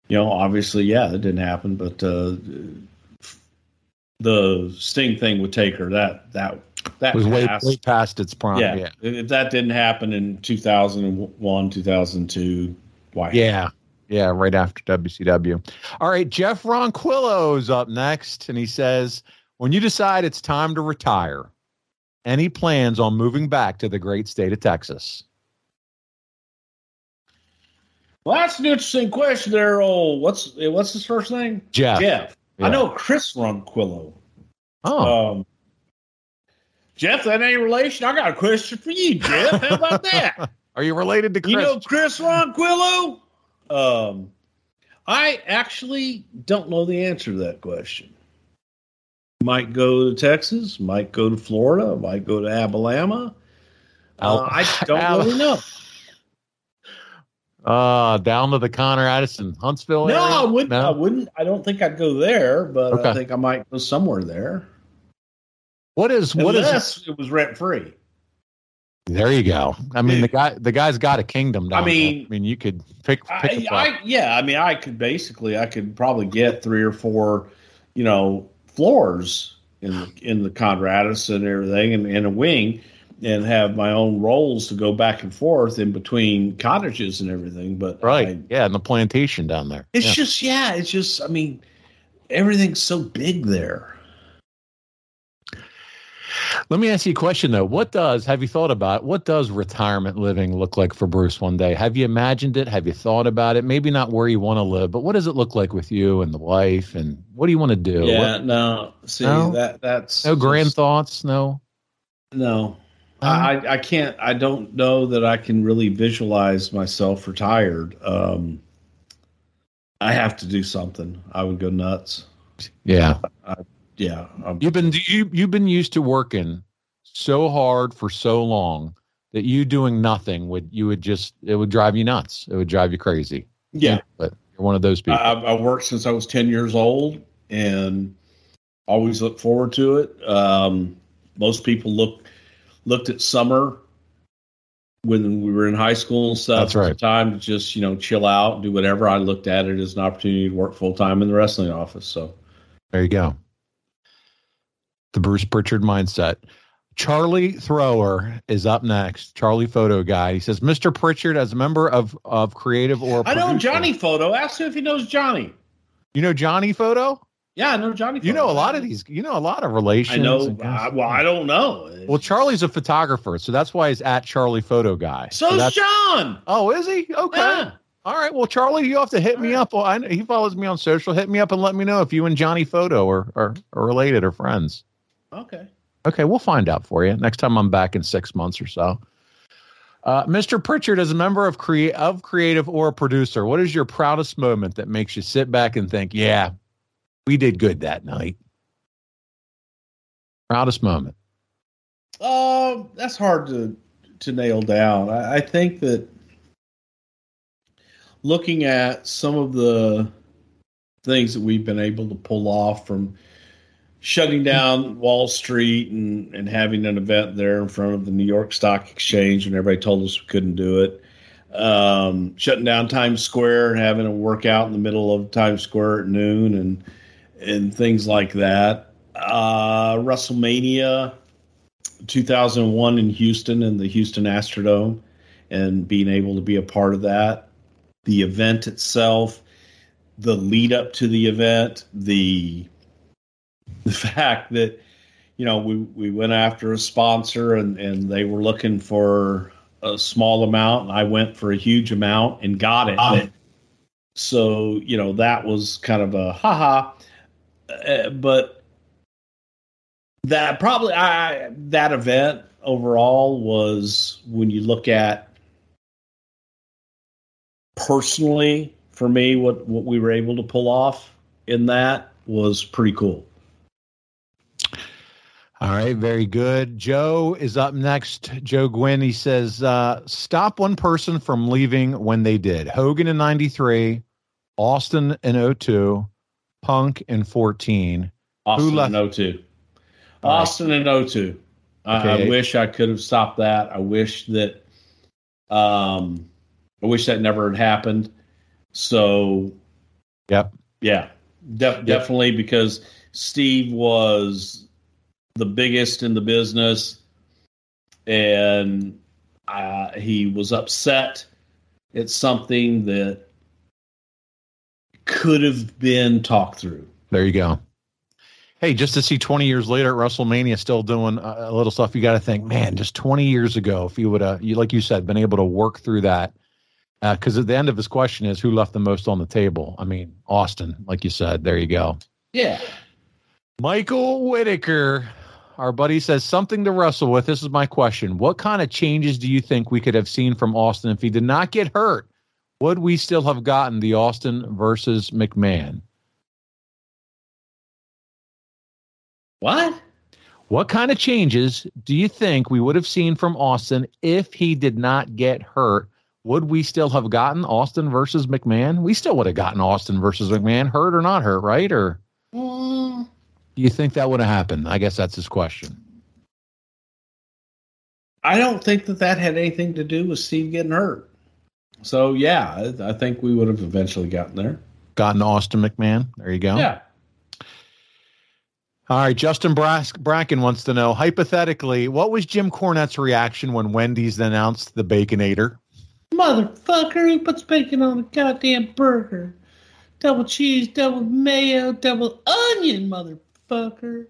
you know, obviously, yeah, it didn't happen. But uh, the Sting thing with Taker that that that it was way, way past its prime. yeah, Yeah. if that didn't happen in 2001, 2002, why? Yeah. Yeah, right after WCW. All right, Jeff Ronquillo's up next, and he says, When you decide it's time to retire, any plans on moving back to the great state of Texas? Well, that's an interesting question there. Oh, what's what's his first name? Jeff. Jeff. Yeah. I know Chris Ronquillo. Oh, Um, Jeff, that ain't relation. I got a question for you, Jeff. How about that? are you related to Chris? You know Chris Ronquillo? Um, I actually don't know the answer to that question. Might go to Texas, might go to Florida, might go to Alabama. Uh, I don't Al- really know. Uh, down to the Connor Addison Huntsville No, area? I wouldn't. No? I wouldn't. I don't think I'd go there, but Okay. I think I might go somewhere there. What is what is Unless it was rent free. There you go. I mean, the guy the guy's got a kingdom down I mean- there. I mean, you could pick pick. I yeah, I mean, I could basically, I could probably get three or four, you know, floors in the, in the Conradus and everything, and, and a wing, and have my own roles to go back and forth in between cottages and everything. But right. I- yeah, and the plantation down there. it's Yeah. just yeah, it's just I mean, everything's so big there. Let me ask you a question though. What does have you thought about what does retirement living look like for Bruce one day? Have you imagined it? Have you thought about it? Maybe not where you want to live, but what does it look like with you and the wife and what do you want to do? Yeah, What- no, see No? that that's no grand just- thoughts, no. No, I, I I can't. I don't know that I can really visualize myself retired. Um, I have to do something. I would go nuts. Yeah. Yeah, um, You've been you you've been used to working so hard for so long that you doing nothing would you would just it would drive you nuts. It would drive you crazy. yeah. But you're one of those people. I, I worked since I was ten years old, and always look forward to it. Um, most people look looked at summer when we were in high school and stuff. That's right. time to just you know chill out, do whatever. I looked at it as an opportunity to work full time in the wrestling office. So There you go. The Bruce Prichard mindset. Charlie Thrower is up next. Charlie Photo Guy. He says, Mr. Prichard, as a member of, of creative or I know producer- Johnny Photo. Ask him if he knows Johnny. You know Johnny Photo? Yeah, I know Johnny. You know a lot of these. You know a lot of relations. I know. I, well, I don't know. well, Charlie's a photographer, so that's why he's at Charlie Photo Guy. So, that's- John. Oh, is he? Okay. Yeah. All right. Well, Charlie, you have to hit me up. Well, I, he follows me on social. Hit me up and let me know if you and Johnny Photo are, are, are related or friends. Okay. Okay, we'll find out for you next time I'm back in six months or so. Uh, Mr. Prichard, as a member of crea- of creative or producer, what is your proudest moment that makes you sit back and think, "Yeah, we did good that night"? Proudest moment. Um, that's hard to to nail down. I, I think that looking at some of the things that we've been able to pull off from shutting down Wall Street and, and having an event there in front of the New York Stock Exchange when everybody told us we couldn't do it. Um, shutting down Times Square and having a workout in the middle of Times Square at noon and and things like that. Uh, WrestleMania 2001 in Houston in the Houston Astrodome and being able to be a part of that. The event itself, the lead up to the event, the the fact that you know we we went after a sponsor and and they were looking for a small amount and I went for a huge amount and got it. So, you know, that was kind of a haha uh, but that probably I that event overall was when you look at personally for me what what we were able to pull off in that was pretty cool. All right, very good. Joe is up next. Joe Gwynn, he says, uh, stop one person from leaving when they did. Hogan in 93, Austin in 02, Punk in 14. Austin left- in 02. Austin in 02. I, I wish I could have stopped that. I wish that um I wish that never had happened. So Yep. yeah, def- definitely because Steve was the biggest in the business and uh, he was upset at something that could have been talked through. There you go. Hey, just to see 20 years later at WrestleMania still doing a, a little stuff, you got to think, man, just 20 years ago, if you would have, you, like you said, been able to work through that. Uh, because at the end of his question is who left the most on the table? I mean, Austin, like you said. There you go. Yeah. Michael Whitaker, our buddy says something to wrestle with. This is my question. What kind of changes do you think we could have seen from Austin if he did not get hurt? Would we still have gotten the Austin versus McMahon? What? What kind of changes do you think we would have seen from Austin if he did not get hurt? Would we still have gotten Austin versus McMahon? We still would have gotten Austin versus McMahon, hurt or not hurt, right? Or mm. do you think that would have happened? I guess that's his question. I don't think that that had anything to do with Steve getting hurt. So yeah, I, I think we would have eventually gotten there. Gotten Austin McMahon. There you go. Yeah. All right, Justin Brask, Bracken wants to know hypothetically, what was Jim Cornette's reaction when Wendy's announced the Baconator? Motherfucker, who puts bacon on a goddamn burger? Double cheese, double mayo, double onion, motherfucker.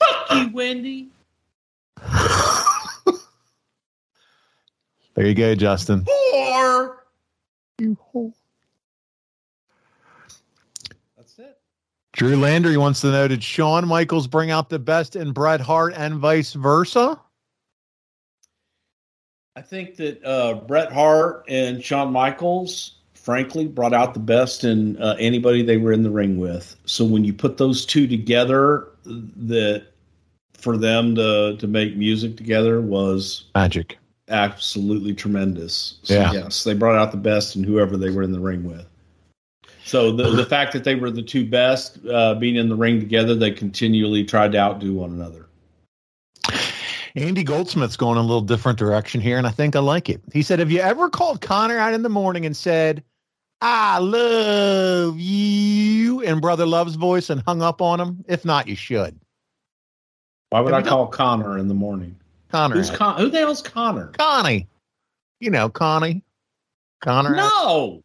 Fuck you, Wendy. There you go, Justin. Or you whore. That's it. Drew Landry wants to know Did Shawn Michaels bring out the best in Bret Hart and vice versa? I think that uh, Bret Hart and Shawn Michaels, frankly, brought out the best in uh, anybody they were in the ring with. So when you put those two together, that for them to to make music together was Magic. Absolutely tremendous. So Yeah. yes, they brought out the best in whoever they were in the ring with. So the the fact that they were the two best uh, being in the ring together, they continually tried to outdo one another. Andy Goldsmith's going a little different direction here, and I think I like it. He said, Have you ever called Connor out in the morning and said, I love you in Brother Love's voice and hung up on him? If not, you should. Why would Have I call Connor in the morning? Connor. Who's Con- who the hell's Connor? Connie. You know, Connie. Connor. No.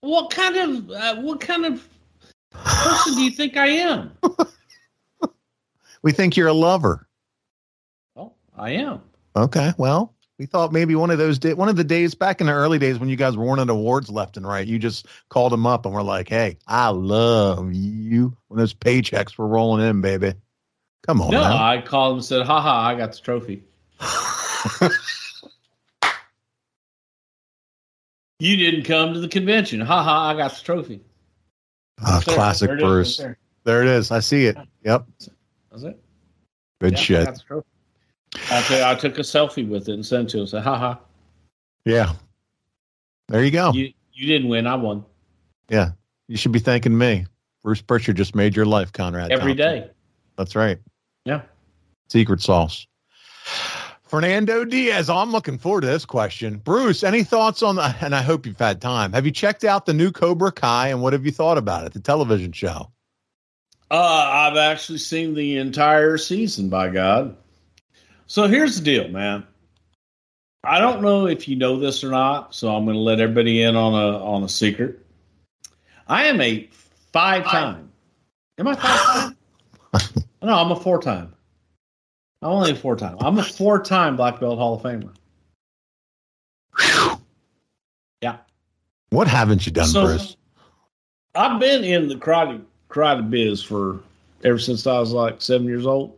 What kind of uh, what kind of person do you think I am? We think you're a lover. Oh, I am. Okay. Well, we thought maybe one of those day, one of the days back in the early days when you guys were winning awards left and right, you just called him up and were like, "Hey, I love you." When those paychecks were rolling in, baby. Come on. no, now. I called him and said, "Ha ha, I got the trophy." you didn't come to the convention. Ha ha, I got the trophy. Ah, classic there Bruce. right There it is. I see it. Yep. That's it. Good Yeah, I shit. got the trophy. I, took- a selfie with it and sent it to him. Said, "Ha ha, Yeah. There you go. you you didn't win. I won yeah. You should be thanking me. Bruce Prichard just made your life, Conrad. every Thompson. day." That's right. Yeah. Secret sauce. Fernando Diaz. I'm looking forward to this question. Bruce, any thoughts on the, and I hope you've had time. Have you checked out the new Cobra Kai and what have you thought about it, the television show? Uh, I've actually seen the entire season, by God. So here's the deal, man. I don't know if you know this or not, so I'm going to let everybody in on a on a secret. I am a five time. Am I five time? no, I'm a four time. I'm only a four time. I'm a four time black belt Hall of Famer. Yeah. What haven't you done, So- Bruce? I've been in the karate karate biz for ever since I was like seven years old.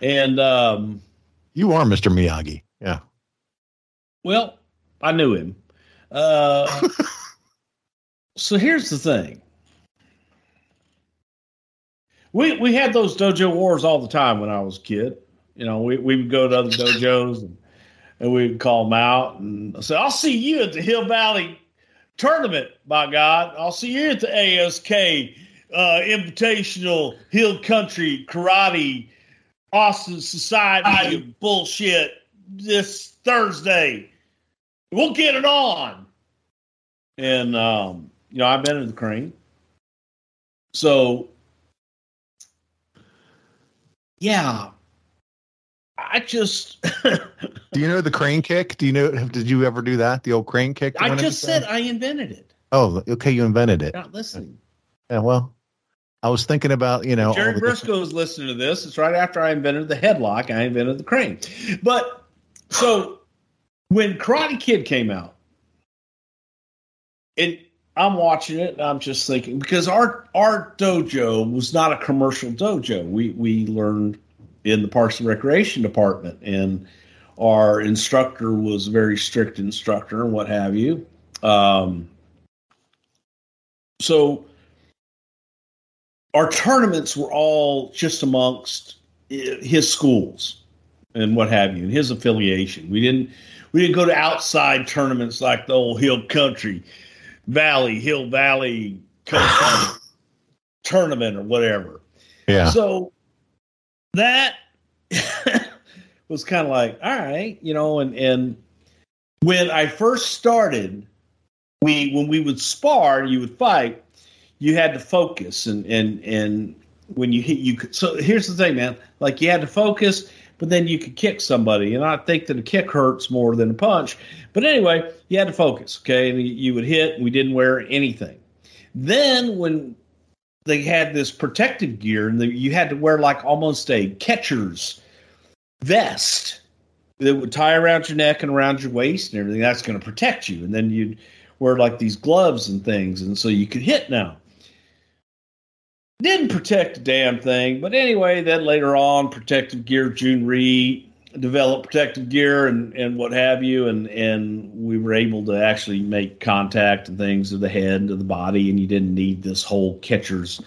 And um, You are Mr. Miyagi. Yeah. well, I knew him. Uh, so here's the thing. We we had those dojo wars all the time when I was a kid. You know, we, we would go to other dojos and, and we would call them out and say, I'll see you at the Hill Valley tournament, by God. I'll see you at the ASK uh, Invitational Hill Country Karate Austin Society bullshit this Thursday. We'll get it on. And, um, you know, I've been in the crane. So, yeah, I just, Do you know the crane kick? Do you know, did you ever do that? The old crane kick? I just said? I invented it. Oh, okay. You invented it. Not listening. Yeah. Well, I was thinking about, you know, Jerry Brisco is listening to this. It's right after I invented the headlock. I invented the crane. But so when Karate Kid came out, it I'm watching it and I'm just thinking because our our dojo was not a commercial dojo. We we learned in the Parks and Recreation department and our instructor was a very strict instructor and what have you. Um, so our tournaments were all just amongst his schools and what have you, and his affiliation. We didn't we didn't go to outside tournaments like the old Hill Country Valley Hill Valley tournament or whatever. Yeah. So that was kind of like, all right, you know, and and when I first started, we when we would spar, you would fight, you had to focus and and and when you hit you could so here's the thing, man. Like you had to focus, but then you could kick somebody. And I think that a kick hurts more than a punch. But anyway, you had to focus, okay? And you- would hit, and we didn't wear anything. Then when they had this protective gear, and you had to wear like almost a catcher's vest that would tie around your neck and around your waist and everything. That's going to protect you. And then you'd wear like these gloves and things, and so you could hit now. Didn't protect a damn thing, but anyway, then later on, protective gear, Jhoon Rhee developed protective gear and, and what have you, and and we were able to actually make contact and things to the head and to the body, and you didn't need this whole catcher's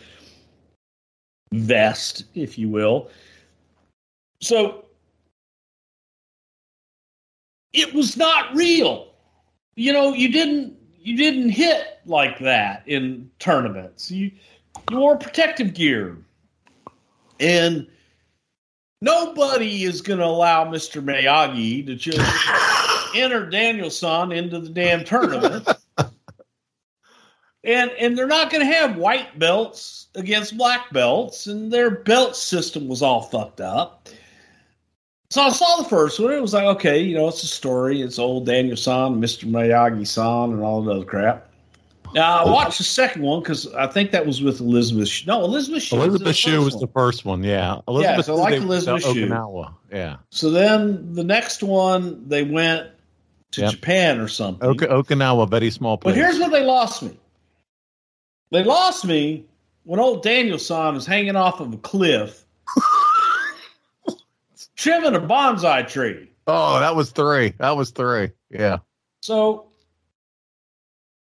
vest, if you will. So it was not real. You know, you didn't you didn't hit like that in tournaments. You you wore protective gear. And nobody is going to allow Mr. Miyagi to just enter Daniel-san into the damn tournament and and they're not going to have white belts against black belts, and their belt system was all fucked up. So I saw the first one. It was like, okay, you know, it's a story. It's old Daniel San, Mr. Miyagi San, and all that other crap. Now I watched the second one because I think that was with Elizabeth. Sh- no, Elizabeth Shue. Elizabeth Shue was one. the first one. Yeah, Elizabeth. so I like Elizabeth Shue. Okinawa. Yeah, So then the next one they went to Yep. Japan or something. Ok- Okinawa, very small But here's where they lost me. They lost me when old Daniel-san was hanging off of a cliff, trimming a bonsai tree. oh, that was three. That was three. Yeah, So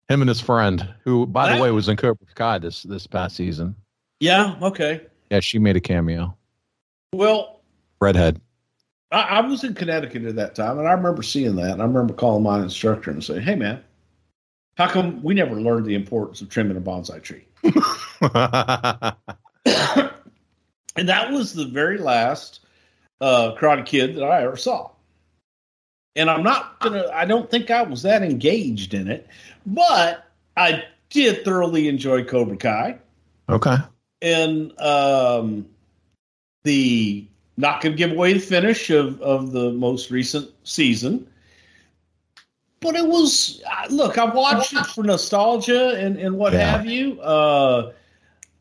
him and his friend, who, by That- the way, was in Cobra Kai this this past season. yeah, okay. Yeah, she made a cameo. Well, Redhead. I, I was in Connecticut at that time, and I remember seeing that. And I remember calling my instructor and saying, "Hey, man, how come we never learned the importance of trimming a bonsai tree?" and that was the very last uh, Karate Kid that I ever saw. And I'm not gonna. I don't think I was that engaged in it, but I did thoroughly enjoy Cobra Kai okay. and um, the not going to give away the finish of of the most recent season. But it was look, I watched it for nostalgia and and what Yeah. have you. Uh,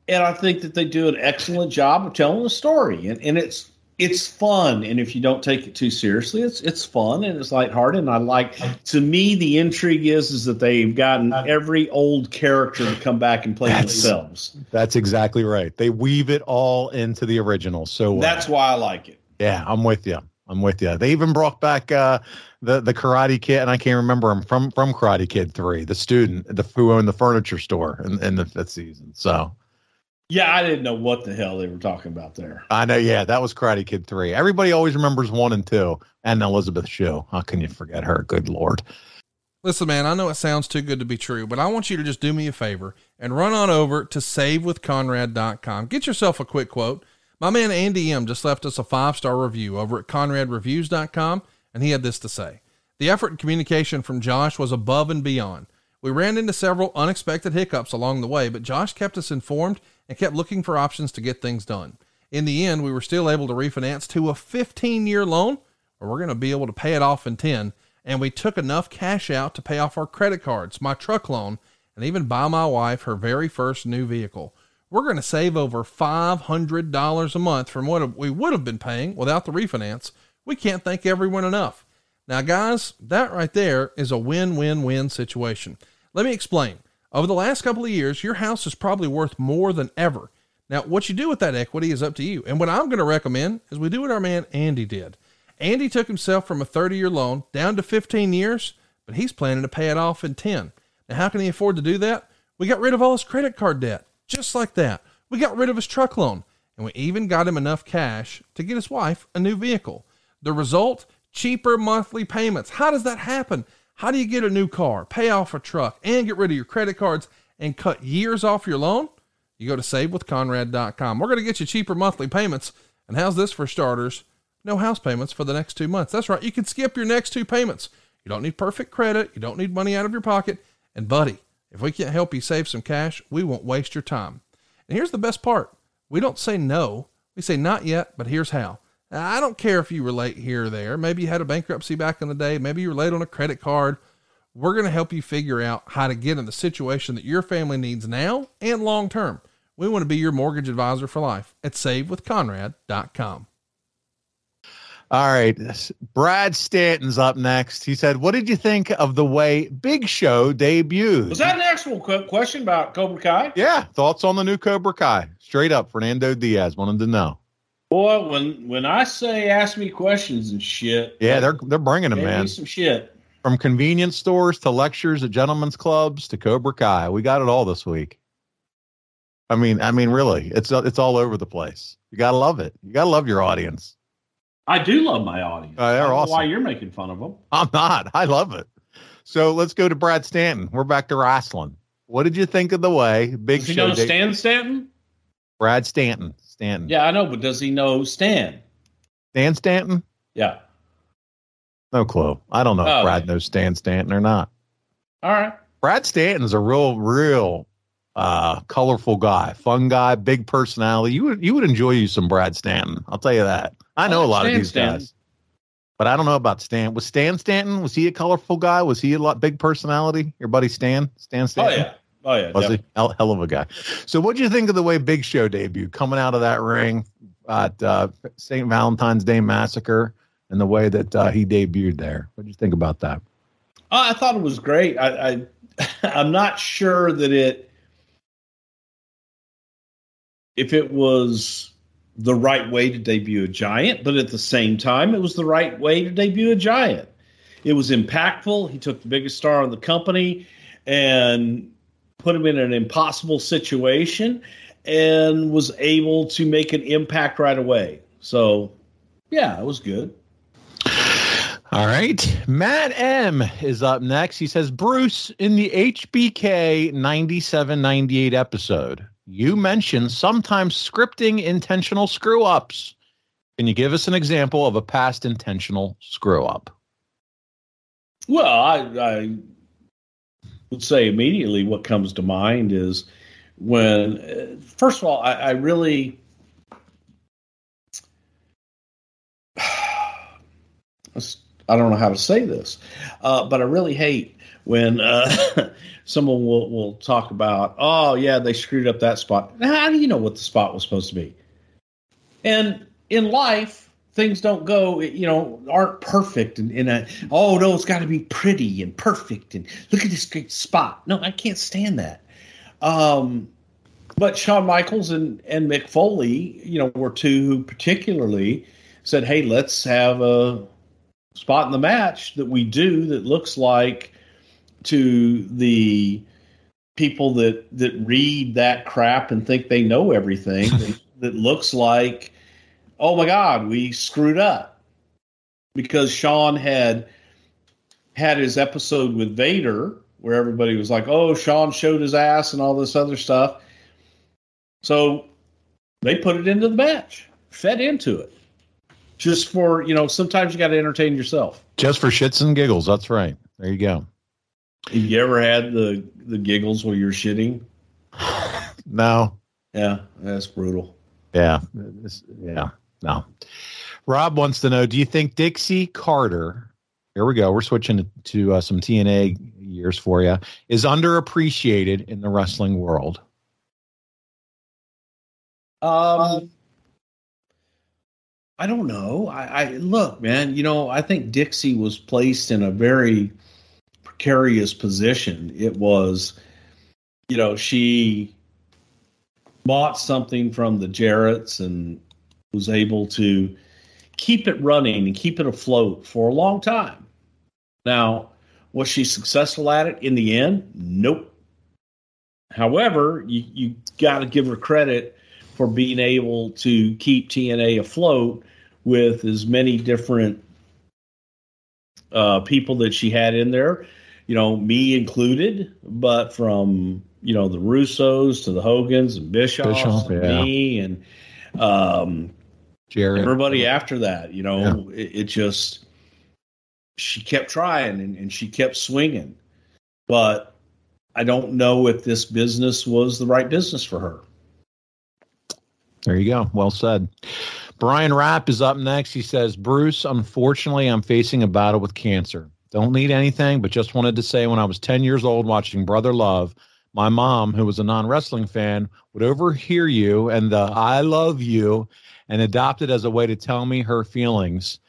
and I think that they do an excellent job of telling the story, and, and it's it's fun. And if you don't take it too seriously, it's it's fun and it's lighthearted. And I like to me the intrigue is is that they've gotten every old character to come back and play That's- themselves. That's exactly right. They weave it all into the original. So well. That's why I like it. Yeah, I'm with you. I'm with you. They even brought back uh, the the Karate Kid, and I can't remember him from from Karate Kid Three, the student, the who owned the furniture store in, in the fifth season. So Yeah, I didn't know what the hell they were talking about there. I know, yeah, that was Karate Kid Three. Everybody always remembers one and two, and Elizabeth Shue. How can you forget her? Good lord. Listen, man, I know it sounds too good to be true, but I want you to just do me a favor and run on over to savewithconrad.com. Get yourself a quick quote. My man Andy M just left us a five star review over at conradreviews.com, and he had this to say The effort and communication from Josh was above and beyond. We ran into several unexpected hiccups along the way, but Josh kept us informed and kept looking for options to get things done. In the end, we were still able to refinance to a 15 year loan, or we're going to be able to pay it off in 10 and we took enough cash out to pay off our credit cards, my truck loan, and even buy my wife her very first new vehicle. We're going to save over $500 a month from what we would have been paying without the refinance. We can't thank everyone enough. Now, guys, that right there is a win win win situation. Let me explain. Over the last couple of years, your house is probably worth more than ever. Now, what you do with that equity is up to you. And what I'm going to recommend is we do what our man Andy did. Andy took himself from a 30 year loan down to 15 years, but he's planning to pay it off in 10. Now, how can he afford to do that? We got rid of all his credit card debt, just like that. We got rid of his truck loan, and we even got him enough cash to get his wife a new vehicle. The result? Cheaper monthly payments. How does that happen? How do you get a new car, pay off a truck, and get rid of your credit cards and cut years off your loan? You go to savewithconrad.com. We're going to get you cheaper monthly payments. And how's this for starters? No house payments for the next two months. That's right. You can skip your next two payments. You don't need perfect credit. You don't need money out of your pocket. And buddy, if we can't help you save some cash, we won't waste your time. And here's the best part. We don't say no. We say not yet, but here's how. Now, I don't care if you relate here or there. Maybe you had a bankruptcy back in the day. Maybe you were late on a credit card. We're going to help you figure out how to get in the situation that your family needs now and long term. We want to be your mortgage advisor for life at savewithconrad.com. All right. Brad Stanton's up next. He said, What did you think of the way Big Show debuted? Was that an actual question about Cobra Kai? Yeah. Thoughts on the new Cobra Kai? Straight up, Fernando Diaz wanted to know. Boy, when when I say ask me questions and shit, Yeah, they're they're bringing them, man. some shit. From convenience stores to lectures at gentlemen's clubs to Cobra Kai. We got it all this week. I mean, I mean, really, it's it's all over the place. You gotta love it. You gotta love your audience. I do love my audience. Uh, they're I don't know awesome. Why you're making fun of them? I'm not. I love it. So let's go to Brad Stanton. We're back to wrestling. What did you think of the way Big he Show? Stan Stanton? Brad Stanton. Stanton. Yeah, I know, but does he know Stan? Stan Stanton? Yeah. No clue. I don't know Oh, if Brad okay. knows Stan Stanton or not. All right. Brad Stanton's a real, real uh, colorful guy, fun guy, big personality. You would you would enjoy you some Brad Stanton. I'll tell you that. I know a lot Stan of these Stanton. guys, but I don't know about Stan. Was Stan Stanton? Was he a colorful guy? Was he a lot big personality? Your buddy Stan, Stan Oh Stanton. yeah. Oh yeah. Was definitely. he? Hell, hell of a guy. So, what do you think of the way Big Show debuted, coming out of that ring at uh, St. Valentine's Day Massacre, and the way that uh, he debuted there? What do you think about that? Uh, I thought it was great. I, I I'm not sure that it if it was the right way to debut a giant, but at the same time, it was the right way to debut a giant. It was impactful. He took the biggest star in the company and put him in an impossible situation and was able to make an impact right away. So, yeah, it was good. All right. Matt M is up next. He says, Bruce, in the HBK 97 98 episode, you mentioned sometimes scripting intentional screw ups. Can you give us an example of a past intentional screw up? Well, I, I would say immediately what comes to mind is when, first of all, I, I really. I don't know how to say this, uh, but I really hate when uh, someone will, will talk about, oh, yeah, they screwed up that spot. How do you know what the spot was supposed to be? And in life, things don't go, you know, aren't perfect. And in a, oh no, it's got to be pretty and perfect. And look at this great spot. No, I can't stand that. Um, but Shawn Michaels and and Mick Foley, you know, were two who particularly said, "Hey, let's have a spot in the match that we do that looks like to the people that that read that crap and think they know everything that, that looks like oh my god we screwed up because Shawn had had his episode with Vader where everybody was like oh Shawn showed his ass and all this other stuff so they put it into the match fed into it just for you know sometimes you got to entertain yourself Just for shits and giggles. That's right. There you go. have you ever had the the giggles while you're shitting No. yeah that's brutal Yeah. Yeah. No. Rob wants to know Do you think Dixie Carter, here we go, we're switching to, to uh, some TNA years for you, is underappreciated in the wrestling world? Um, I don't know. I, I look, man. You know, I think Dixie was placed in a very precarious position. It was, you know, she bought something from the Jarretts and was able to keep it running and keep it afloat for a long time. Now, was she successful at it in the end? Nope. However, you, you got to give her credit for being able to keep TNA afloat with as many different uh, people that she had in there, you know, me included, but from, you know, the Russos to the Hogans and Bischoffs Bischoff, and yeah. me and um, Jarrett. everybody after that, you know, it, it just, she kept trying and, and she kept swinging. But I don't know if this business was the right business for her. There you go. Well said. Brian Rapp is up next. He says, Bruce, unfortunately, I'm facing a battle with cancer. Don't need anything, but just wanted to say when I was 10 years old watching Brother Love, my mom, who was a non wrestling fan, would overhear you and the I love you and adopted as a way to tell me her feelings.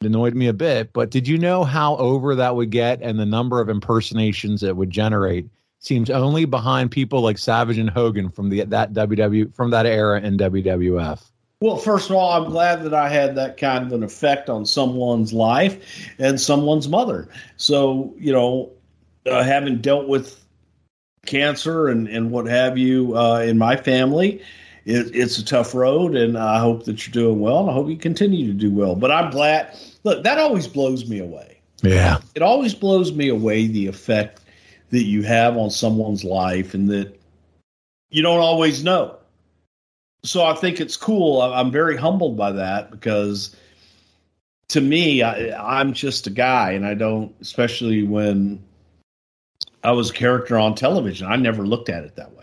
It annoyed me a bit, but did you know how over that would get and the number of impersonations it would generate? Seems only behind people like Savage and Hogan from the that WW from that era in WWF. Well, first of all, I'm glad that I had that kind of an effect on someone's life and someone's mother. So, you know, uh, having dealt with cancer and, and what have you uh, in my family, it, it's a tough road, and I hope that you're doing well, and I hope you continue to do well. But I'm glad. Look, that always blows me away. Yeah. It always blows me away the effect that you have on someone's life, and that you don't always know so I think it's cool. I'm very humbled by that because to me, I, I'm just a guy, and I don't, especially when I was a character on television. I never looked at it that way.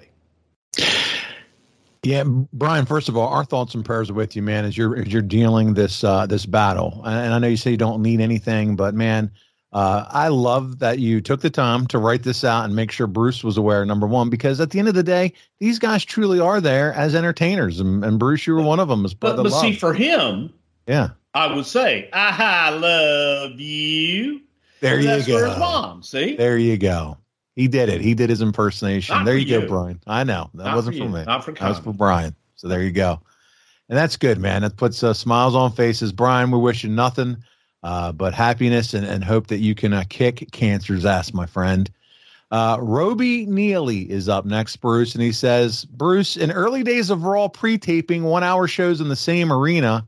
Yeah, Brian. First of all, our thoughts and prayers are with you, man, as you're as you're dealing this uh, this battle. And I know you say you don't need anything, but man, uh, I love that you took the time to write this out and make sure Bruce was aware. Number one, because at the end of the day, these guys truly are there as entertainers, and, and Bruce, you were one of them. As But, but see, for him, yeah, I would say, I love you. There you That's go. mom. See, there you go. He did it. He did his impersonation. Not there for you go. Brian. I know that Not wasn't for for, me. Not for that was for Brian. So there you go. And that's good, man. That puts uh, smiles on faces. Brian, we wish you nothing uh, but happiness and, and hope that you can uh, kick cancer's ass, my friend. Uh, Roby Neely is up next, Bruce, and he says, Bruce, in early days of Raw pre-taping one hour shows in the same arena,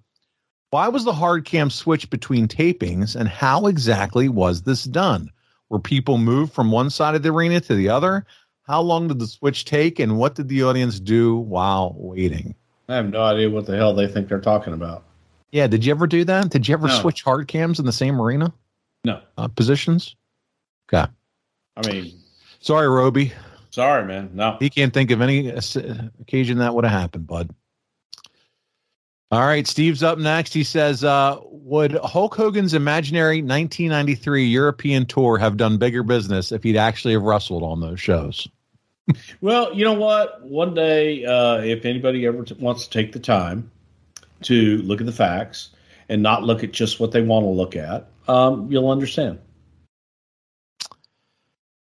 why was the hard cam switch between tapings and how exactly was this done? Were people moved from one side of the arena to the other? How long did the switch take and what did the audience do while waiting? I have no idea what the hell they think they're talking about. Yeah, did you ever do that? Did you ever No. switch hard cams in the same arena No, uh, positions? Okay. I mean, Sorry, Roby. sorry, man. No, He can't think of any uh, occasion that would have happened, bud. All right, Steve's up next. He says, uh, "Would Hulk Hogan's imaginary 1993 European tour have done bigger business if he'd actually have wrestled on those shows?" Well, you know what? One day, uh, if anybody ever t- wants to take the time to look at the facts and not look at just what they want to look at, um, you'll understand.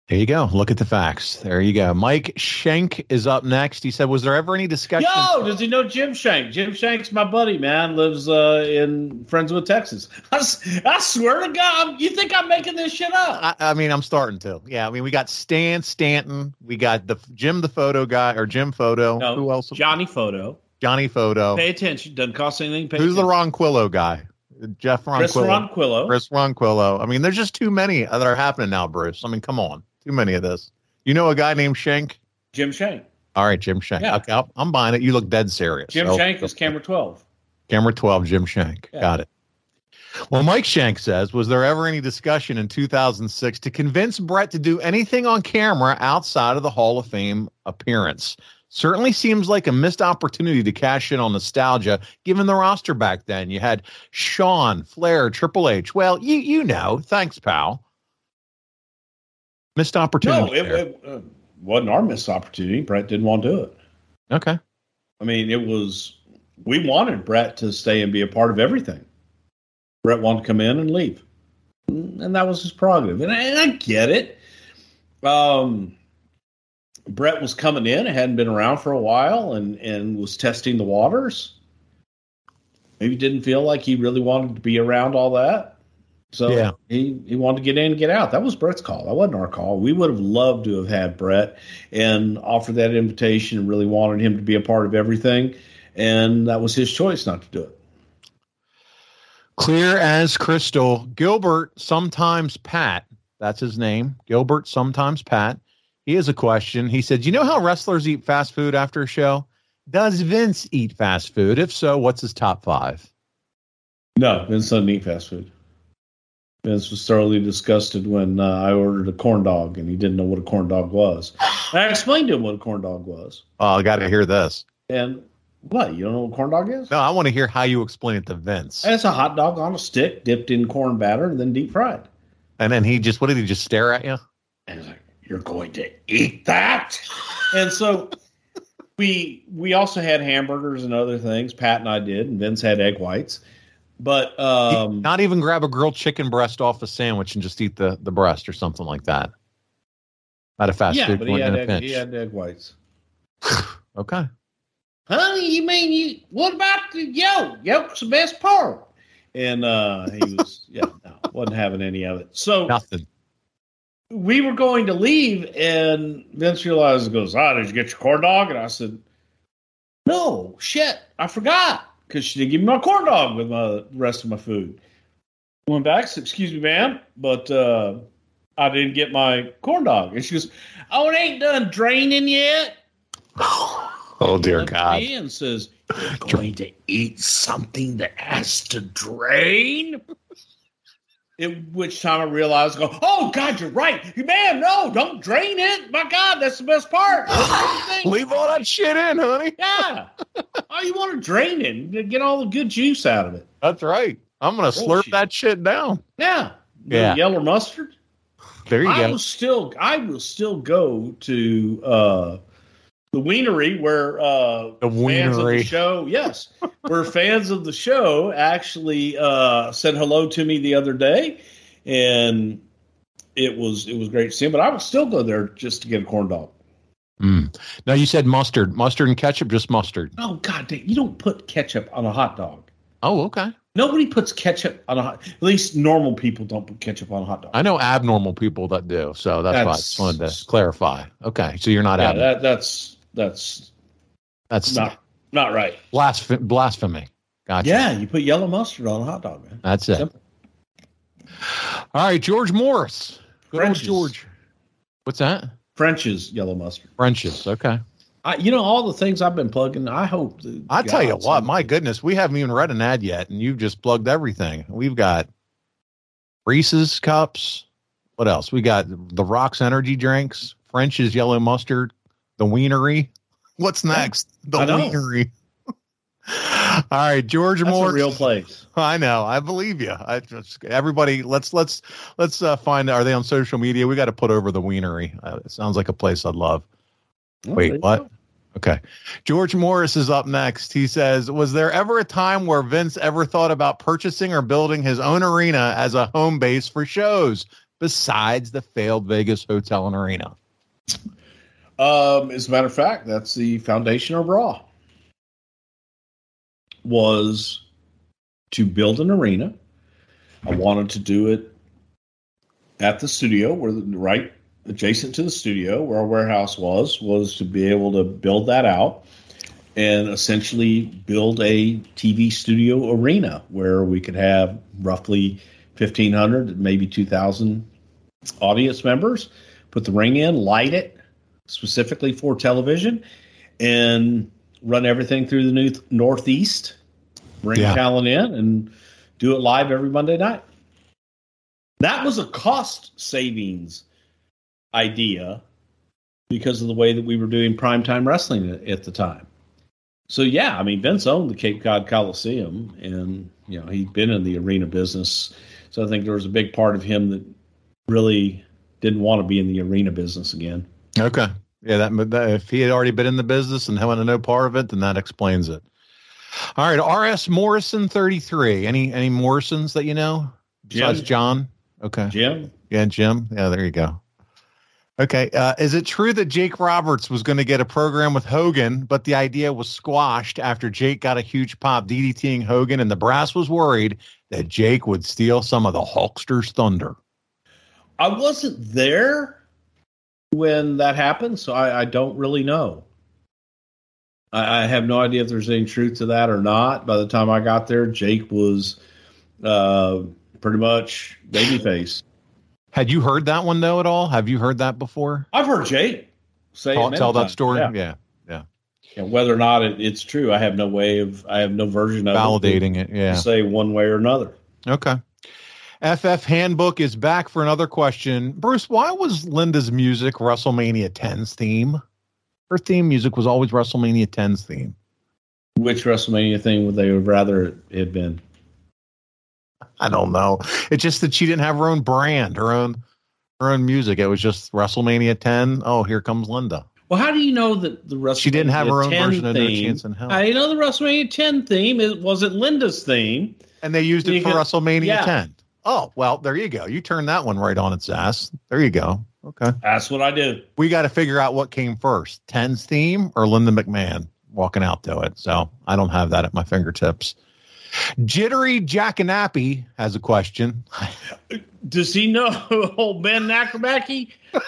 There you go. Look at the facts. There you go. Mike Schenk is up next. He said, "Was there ever any discussion?" Yo, does he know Jim Shank? Jim Shank's my buddy, man. Lives uh, in Friendswood, Texas. I swear to God, you think I'm making this shit up? I, I mean, I'm starting to. Yeah, I mean, we got Stan Stanton. We got the Jim, the photo guy, or Jim Photo. No, Who else? Johnny Photo. Johnny Photo. Pay attention. Doesn't cost anything. Pay Who's the attention. Ronquillo guy? Jeff Ronquillo. Chris Ronquillo. Chris Ronquillo. I mean, there's just too many that are happening now, Bruce. I mean, come on, too many of this. You know a guy named Shank? Jim Shank. All right, Jim Shank. Yeah. Okay, I'll- I'm buying it. You look dead serious. Jim So- Shank is camera 12. Camera 12, Jim Shank. Yeah. Got it. Well, Mike Shank says, was there ever any discussion in 2006 to convince Bret to do anything on camera outside of the Hall of Fame appearance? Certainly seems like a missed opportunity to cash in on nostalgia, given the roster back then. You had Shawn, Flair, Triple H. Well, you you know. Thanks, pal. Missed opportunity. No, it, it uh, wasn't our missed opportunity. Bret didn't want to do it. okay. I mean, it was we wanted Bret to stay and be a part of everything. Bret wanted to come in and leave, and that was his prerogative, and I, and I get it. Um, Bret was coming in; and hadn't been around for a while, and and was testing the waters. Maybe didn't feel like he really wanted to be around all that. So Yeah. he, he wanted to get in and get out. That was Bret's call. That wasn't our call. We would have loved to have had Bret and offered that invitation and really wanted him to be a part of everything. And that was his choice not to do it. Clear as crystal. Gilbert, sometimes Pat, that's his name. Gilbert, sometimes Pat. He has a question. He said, You know how wrestlers eat fast food after a show? Does Vince eat fast food? If so, what's his top five? No, Vince doesn't eat fast food. Vince was thoroughly disgusted when uh, I ordered a corn dog and he didn't know what a corn dog was. I explained to him what a corn dog was. Oh, I got to hear this. And what? You don't know what a corn dog is? No, I want to hear how you explain it to Vince. It's a hot dog on a stick dipped in corn batter and then deep fried. And then he just, what did he just stare at you? And he's like, You're going to eat that? and so we we also had hamburgers and other things. Pat and I did, and Vince had egg whites. But um, Not even grab a grilled chicken breast off a sandwich and just eat the, the breast or something like that. At a fast yeah, food but he had, egg, he had egg whites. Okay. Honey, you mean you? What about the yolk? Yolk's the best part. And uh, he was, yeah, no, wasn't having any of it. So Nothing. we were going to leave, and Vince realized, he goes, "Ah, did you get your corn dog?" And I said, "No, shit, I forgot because she didn't give me my corn dog with my the rest of my food." Went back, said, "Excuse me, ma'am, but uh, I didn't get my corn dog." And she goes, "Oh, it ain't done draining yet." Oh, dear God. and says, "You're going to eat something that has to drain." At which time I realized, go, oh God, you're right, man. No, don't drain it. My God, that's the best part. Leave all that shit in, honey. Yeah. oh, you want to drain it, get all the good juice out of it. That's right. I'm gonna slurp that shit down. Yeah. Yeah. Yellow mustard. There you I go. will still I will still go to uh the wienery where uh The fans of the show yes where fans of the show actually uh said hello to me the other day and it was it was great to see 'em, but I would still go there just to get a corn dog. Mm. Now you said mustard, mustard and ketchup, just mustard. Oh god dang, you don't put ketchup on a hot dog. Oh, okay. Nobody puts ketchup on a hot at least normal people don't put ketchup on a hot dog. I know abnormal people that do, so that's, why I That's- just wanted to clarify. Okay, so you're not yeah, abnormal. that that's that's that's not not right. blasph- blasphemy. Gotcha. Yeah, you put yellow mustard on a hot dog, man. That's it. Simple. All right, George Morris. Good old French's. George. What's that? French's yellow mustard. French's. Okay. I, you know all the things I've been plugging. I hope. I tell you what, sends- my goodness, we haven't even read an ad yet, and you've just plugged everything. We've got Reese's cups. What else? We got the Rocks energy drinks, French's yellow mustard, the Wienery. What's next? The I. Wienery. All right, George That's Moore. a real place. I know. I believe you. I just, everybody, let's let's let's uh, find. Are they on social media? We got to put over the Wienery. Uh, it sounds like a place I'd love. there you Wait, what? Okay. George Morris is up next. He says, Was there ever a time where Vince ever thought about purchasing or building his own arena as a home base for shows besides the failed Vegas Hotel and Arena? Um, as a matter of fact, that's the foundation of Raw. Was to build an arena. I wanted to do it at the studio, where the right adjacent to the studio, where our warehouse was, was to be able to build that out and essentially build a TV studio arena where we could have roughly fifteen hundred, maybe two thousand audience members. Put the ring in, light it, specifically for television and run everything through the new Northeast, bring Yeah. talent in and do it live every Monday night. That was a cost savings idea because of the way that we were doing primetime wrestling at, at the time. So yeah, I mean Vince owned the Cape Cod Coliseum and you know, he'd been in the arena business. So I think there was a big part of him that really didn't want to be in the arena business again. Okay. Yeah, that, that if he had already been in the business and wanted no part of it, then that explains it. All right, R.S. Morrison, thirty-three. Any any Morrisons that you know besides Jim. John? Okay, Jim, yeah, Jim. Yeah, there you go. Okay, uh, is it true that Jake Roberts was going to get a program with Hogan, but the idea was squashed after Jake got a huge pop DDTing Hogan, and the brass was worried that Jake would steal some of the Hulkster's thunder? I wasn't there when that happens. so I, I don't really know. I, I have no idea if there's any truth to that or not. By the time I got there, Jake was uh, pretty much babyface. Had you heard that one though at all? Have you heard that before? I've heard Jake say Tell, tell that story. Yeah. yeah. yeah. And whether or not it, it's true, I have no way of. I have no version of Validating it it, yeah. to say one way or another. Okay. FF Handbook is back for another question. Bruce, why was Linda's music WrestleMania 10's theme? Her theme music was always WrestleMania 10's theme. Which WrestleMania thing would they have rather it had been? I don't know. It's just that she didn't have her own brand, her own her own music. It was just WrestleMania 10. Oh, here comes Linda. Well, how do you know that the WrestleMania She didn't have her own 10 version of No theme, Chance in Hell. How do you know the WrestleMania 10 theme it wasn't Linda's theme? And they used it You for can- WrestleMania yeah. 10. Oh, well, there you go. You turn that one right on its ass. There you go. Okay. That's what I do. We got to figure out what came first 10's theme or Linda McMahon walking out to it. So I don't have that at my fingertips. Jittery Jackanappy has a question. Does he know old Ben Nackerbacky?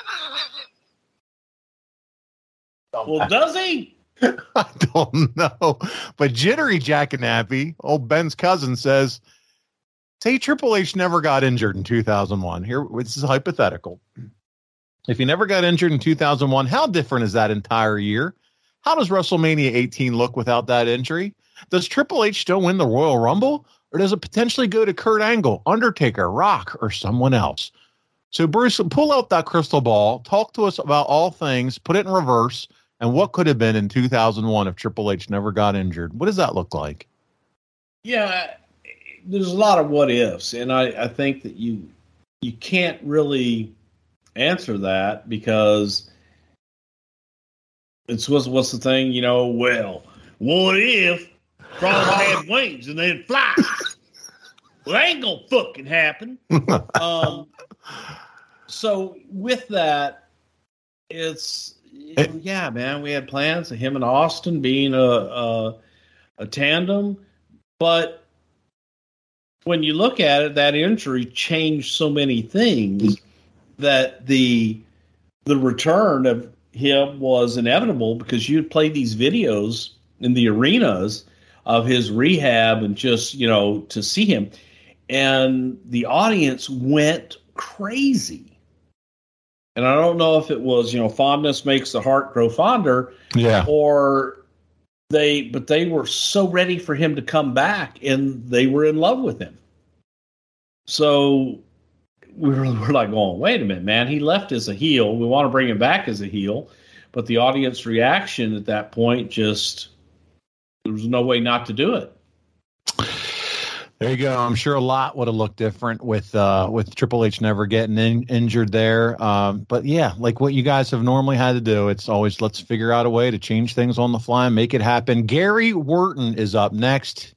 well, does he? I don't know. But Jittery Jackanappy, old Ben's cousin, says, say Triple H never got injured in 2001. Here, this is hypothetical. If he never got injured in 2001, how different is that entire year? How does WrestleMania 18 look without that injury? Does Triple H still win the Royal Rumble? or does it potentially go to Kurt Angle, Undertaker, Rock, or someone else? So, Bruce, pull out that crystal ball, talk to us about all things, put it in reverse, and what could have been in 2001 if Triple H never got injured. What does that look like? Yeah, there's a lot of what ifs, and I, I think that you you can't really answer that because it's what's what's the thing, you know? Well, what if Frog had wings and they'd fly? well, that ain't gonna fucking happen. um, so with that, it's know, yeah, man. We had plans of him and Austin being a a, a tandem, but when you look at it, that injury changed so many things that the the return of him was inevitable because you'd play these videos in the arenas of his rehab and just you know to see him and the audience went crazy and i don't know if it was you know fondness makes the heart grow fonder Yeah. or they but they were so ready for him to come back and they were in love with him. So we were, we're like going wait a minute man. He left as a heel. We want to bring him back as a heel. But the audience reaction at that point just there was no way not to do it There you go. I'm sure a lot would have looked different with uh, with Triple H never getting in, injured there. Um, but yeah, like what you guys have normally had to do, it's always let's figure out a way to change things on the fly and make it happen. Gary Wharton is up next.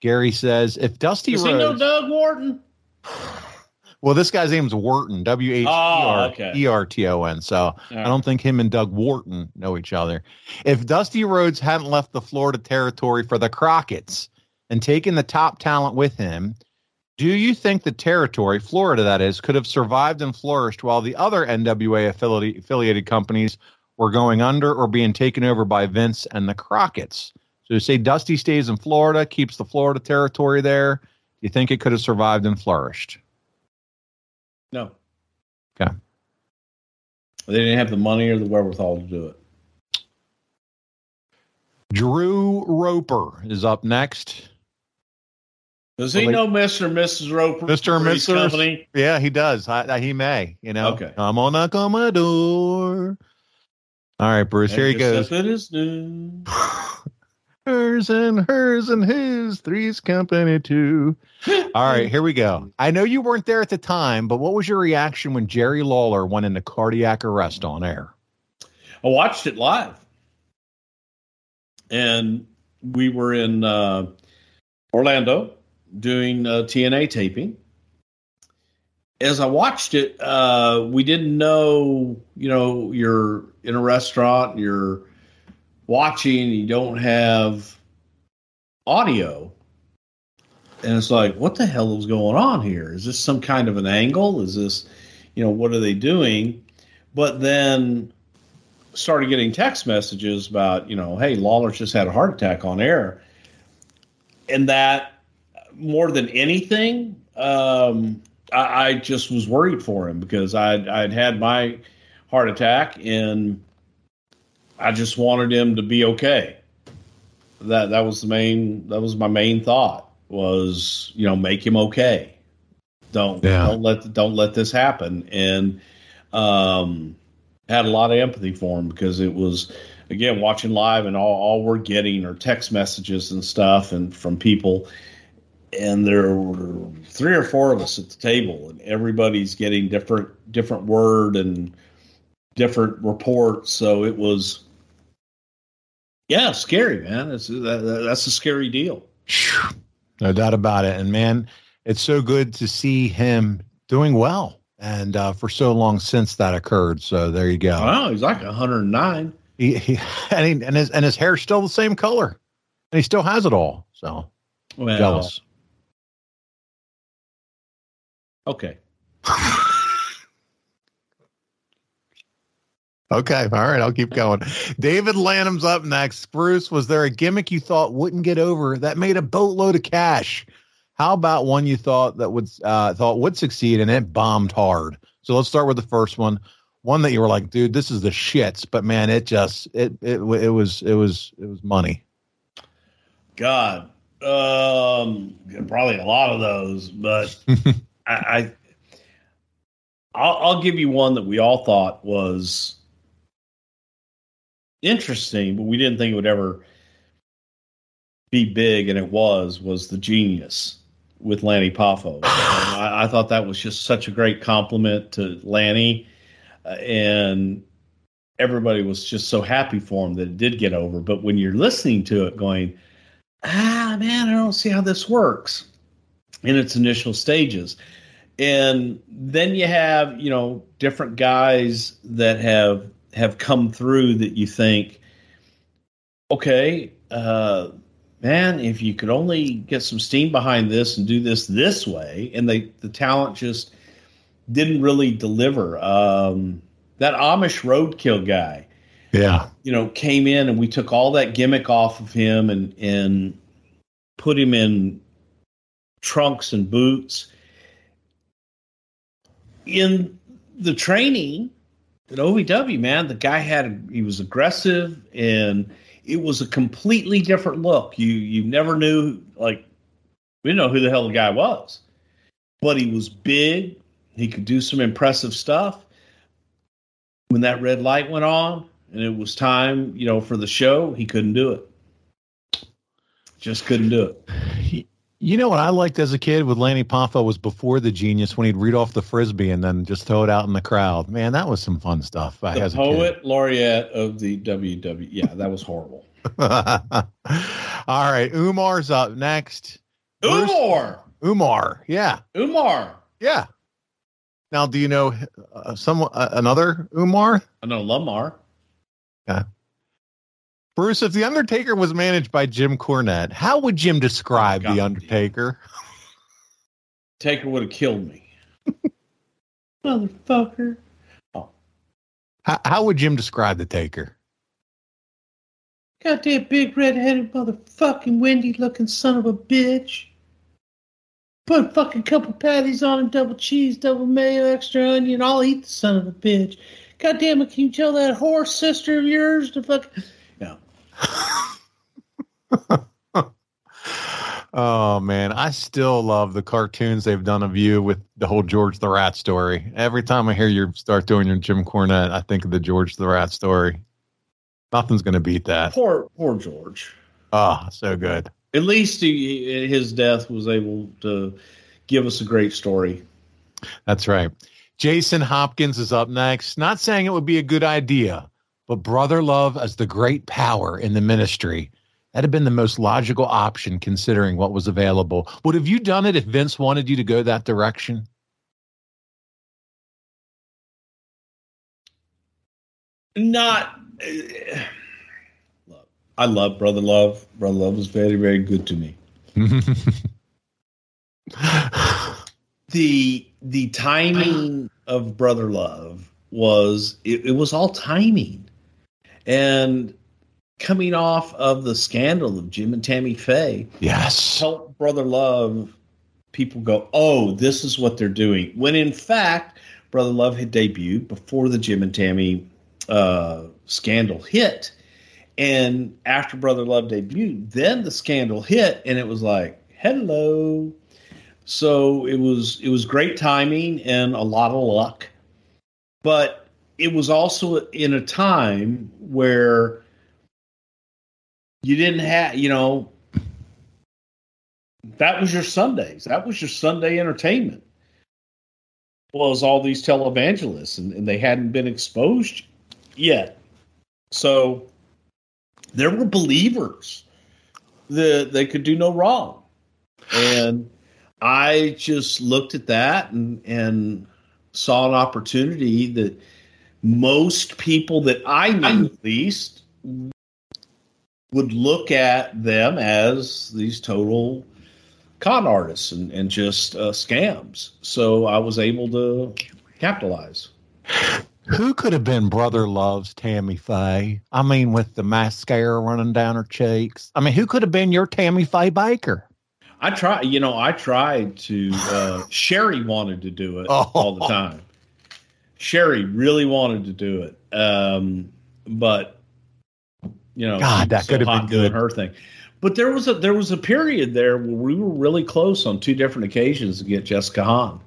Gary says, if Dusty Does he know Rhodes, Doug Wharton? well, this guy's name's Wharton, W H E Oh, R. E R T O N. So I don't think him and Doug Wharton know each other. If Dusty Rhodes hadn't left the Florida territory for the Crockett's and taking the top talent with him, do you think the territory, Florida that is, could have survived and flourished while the other NWA affiliated, affiliated companies were going under or being taken over by Vince and the Crockett's? So you say Dusty stays in Florida, keeps the Florida territory there. Do you think it could have survived and flourished? No. Okay. They didn't have the money or the wherewithal to do it. Drew Roper is up next. Does he know Mr. and Mrs. Roper? Mr. and Mrs. Company? Yeah, he does. I, I- he may. You know. Okay. Come on, knock on my door. All right, Bruce. Here he goes. It is new. Hers and hers and his. Three's company too. All right, here we go. I know you weren't there at the time, but what was your reaction when Jerry Lawler went into cardiac arrest on air? I watched it live, and we were in uh, Orlando doing uh, TNA taping. As I watched it, uh, we didn't know, you know, you're in a restaurant, you're watching, you don't have audio. And it's like, what the hell is going on here? Is this some kind of an angle? Is this, you know, what are they doing? But then started getting text messages about, you know, hey, Lawler just had a heart attack on air. And that, more than anything, um, I, I just was worried for him because I'd, I'd had my heart attack and I just wanted him to be okay. That that was the main that was my main thought was, you know, make him okay. Don't Yeah. don't let don't let this happen. And um had a lot of empathy for him because it was again watching live and all, all we're getting are text messages and stuff and from people and there were three or four of us at the table and everybody's getting different different word and different reports so it was yeah scary man it's, that, that- that's a scary deal No doubt about it. And man, it's so good to see him doing well and uh, for so long since that occurred. So there you go. wow he's like 109 He, he, and, he, and his and his hair's still the same color, and he still has it all. So well jealous. Okay Okay, all right, I'll keep going. David Lanham's up next. Bruce, was there a gimmick you thought wouldn't get over that made a boatload of cash? How about one you thought that would uh, thought would succeed and it bombed hard? So let's start with the first one. One that you were like, dude, this is the shits, but man, it just it it it was it was it was money. God, Um, probably a lot of those, but I, I I'll, I'll give you one that we all thought was interesting, but we didn't think it would ever be big, and it was was the genius with Lanny Poffo. I, I, thought that was just such a great compliment to Lanny, uh, and everybody was just so happy for him that it did get over. But when you're listening to it, going, ah, man, I don't see how this works in its initial stages. And then you have, you know, different guys that have have come through that you think, okay, uh, man, if you could only get some steam behind this and do this this way, and they the talent just didn't really deliver. Um, that Amish roadkill guy, yeah, you know, came in and we took all that gimmick off of him and and put him in trunks and boots. In the training at OVW, man, the guy had he was aggressive and it was a completely different look. You you never knew like we didn't know who the hell the guy was, but he was big. He could do some impressive stuff. When that red light went on and it was time, you know, for the show, he couldn't do it. Just couldn't do it. You know what I liked as a kid with Lanny Poffo was before the genius when he'd read off the frisbee and then just throw it out in the crowd. Man, that was some fun stuff. The as poet laureate of the WW. Yeah, that was horrible. All right, Umar's up next. Umar. Umar. Yeah. Umar. Yeah. Now, do you know uh, some uh, another Umar? I know Lamar. Yeah. Bruce, if The Undertaker was managed by Jim Cornette, how would Jim oh, describe The Undertaker? Taker would have killed me. Motherfucker. Oh. How, how would Jim describe The Taker? Goddamn big red-headed motherfucking windy looking son of a bitch. Put a fucking couple patties on him, double cheese, double mayo, extra onion. I'll eat the son of a bitch. Goddamn it, can you tell that whore sister of yours to fuck No. oh man, I still love the cartoons they've done of you with the whole George the Rat story. Every time I hear you start doing your Jim Cornette, I think of the George the Rat story. Nothing's going to beat that. Poor, poor George. Ah, oh, so good. At least he, his death was able to give us a great story. That's right. Jason Hopkins is up next. Not saying it would be a good idea, but brother love as the great power in the ministry. That had been the most logical option considering what was available. Would have you done it if Vince wanted you to go that direction? Not. Uh, look, I love Brother Love. Brother Love was very, very good to me. the the timing of Brother Love was it, it was all timing. And coming off of the scandal of Jim and Tammy Faye, yes, help Brother Love people go, oh, this is what they're doing. When in fact, Brother Love had debuted before the Jim and Tammy uh, scandal hit. And after Brother Love debuted, then the scandal hit, and it was like, hello. So it was it was great timing and a lot of luck. But it was also in a time where you didn't have, you know, that was your Sundays. That was your Sunday entertainment. Was all these televangelists, and, and they hadn't been exposed yet. So there were believers that they could do no wrong. And I just looked at that and and saw an opportunity that most people that I knew at least would look at them as these total con artists and, and just uh, scams. So I was able to capitalize. Who could have been Brother Love's Tammy Faye? I mean, with the mascara running down her cheeks. I mean, who could have been your Tammy Faye Bakker? I try, you know, I tried to. Uh, Sherry wanted to do it oh. all the time. Sherry really wanted to do it, um, but you know, God, that so could have been good. Her thing, But there was a there was a period there where we were really close on two different occasions to get Jessica Hahn,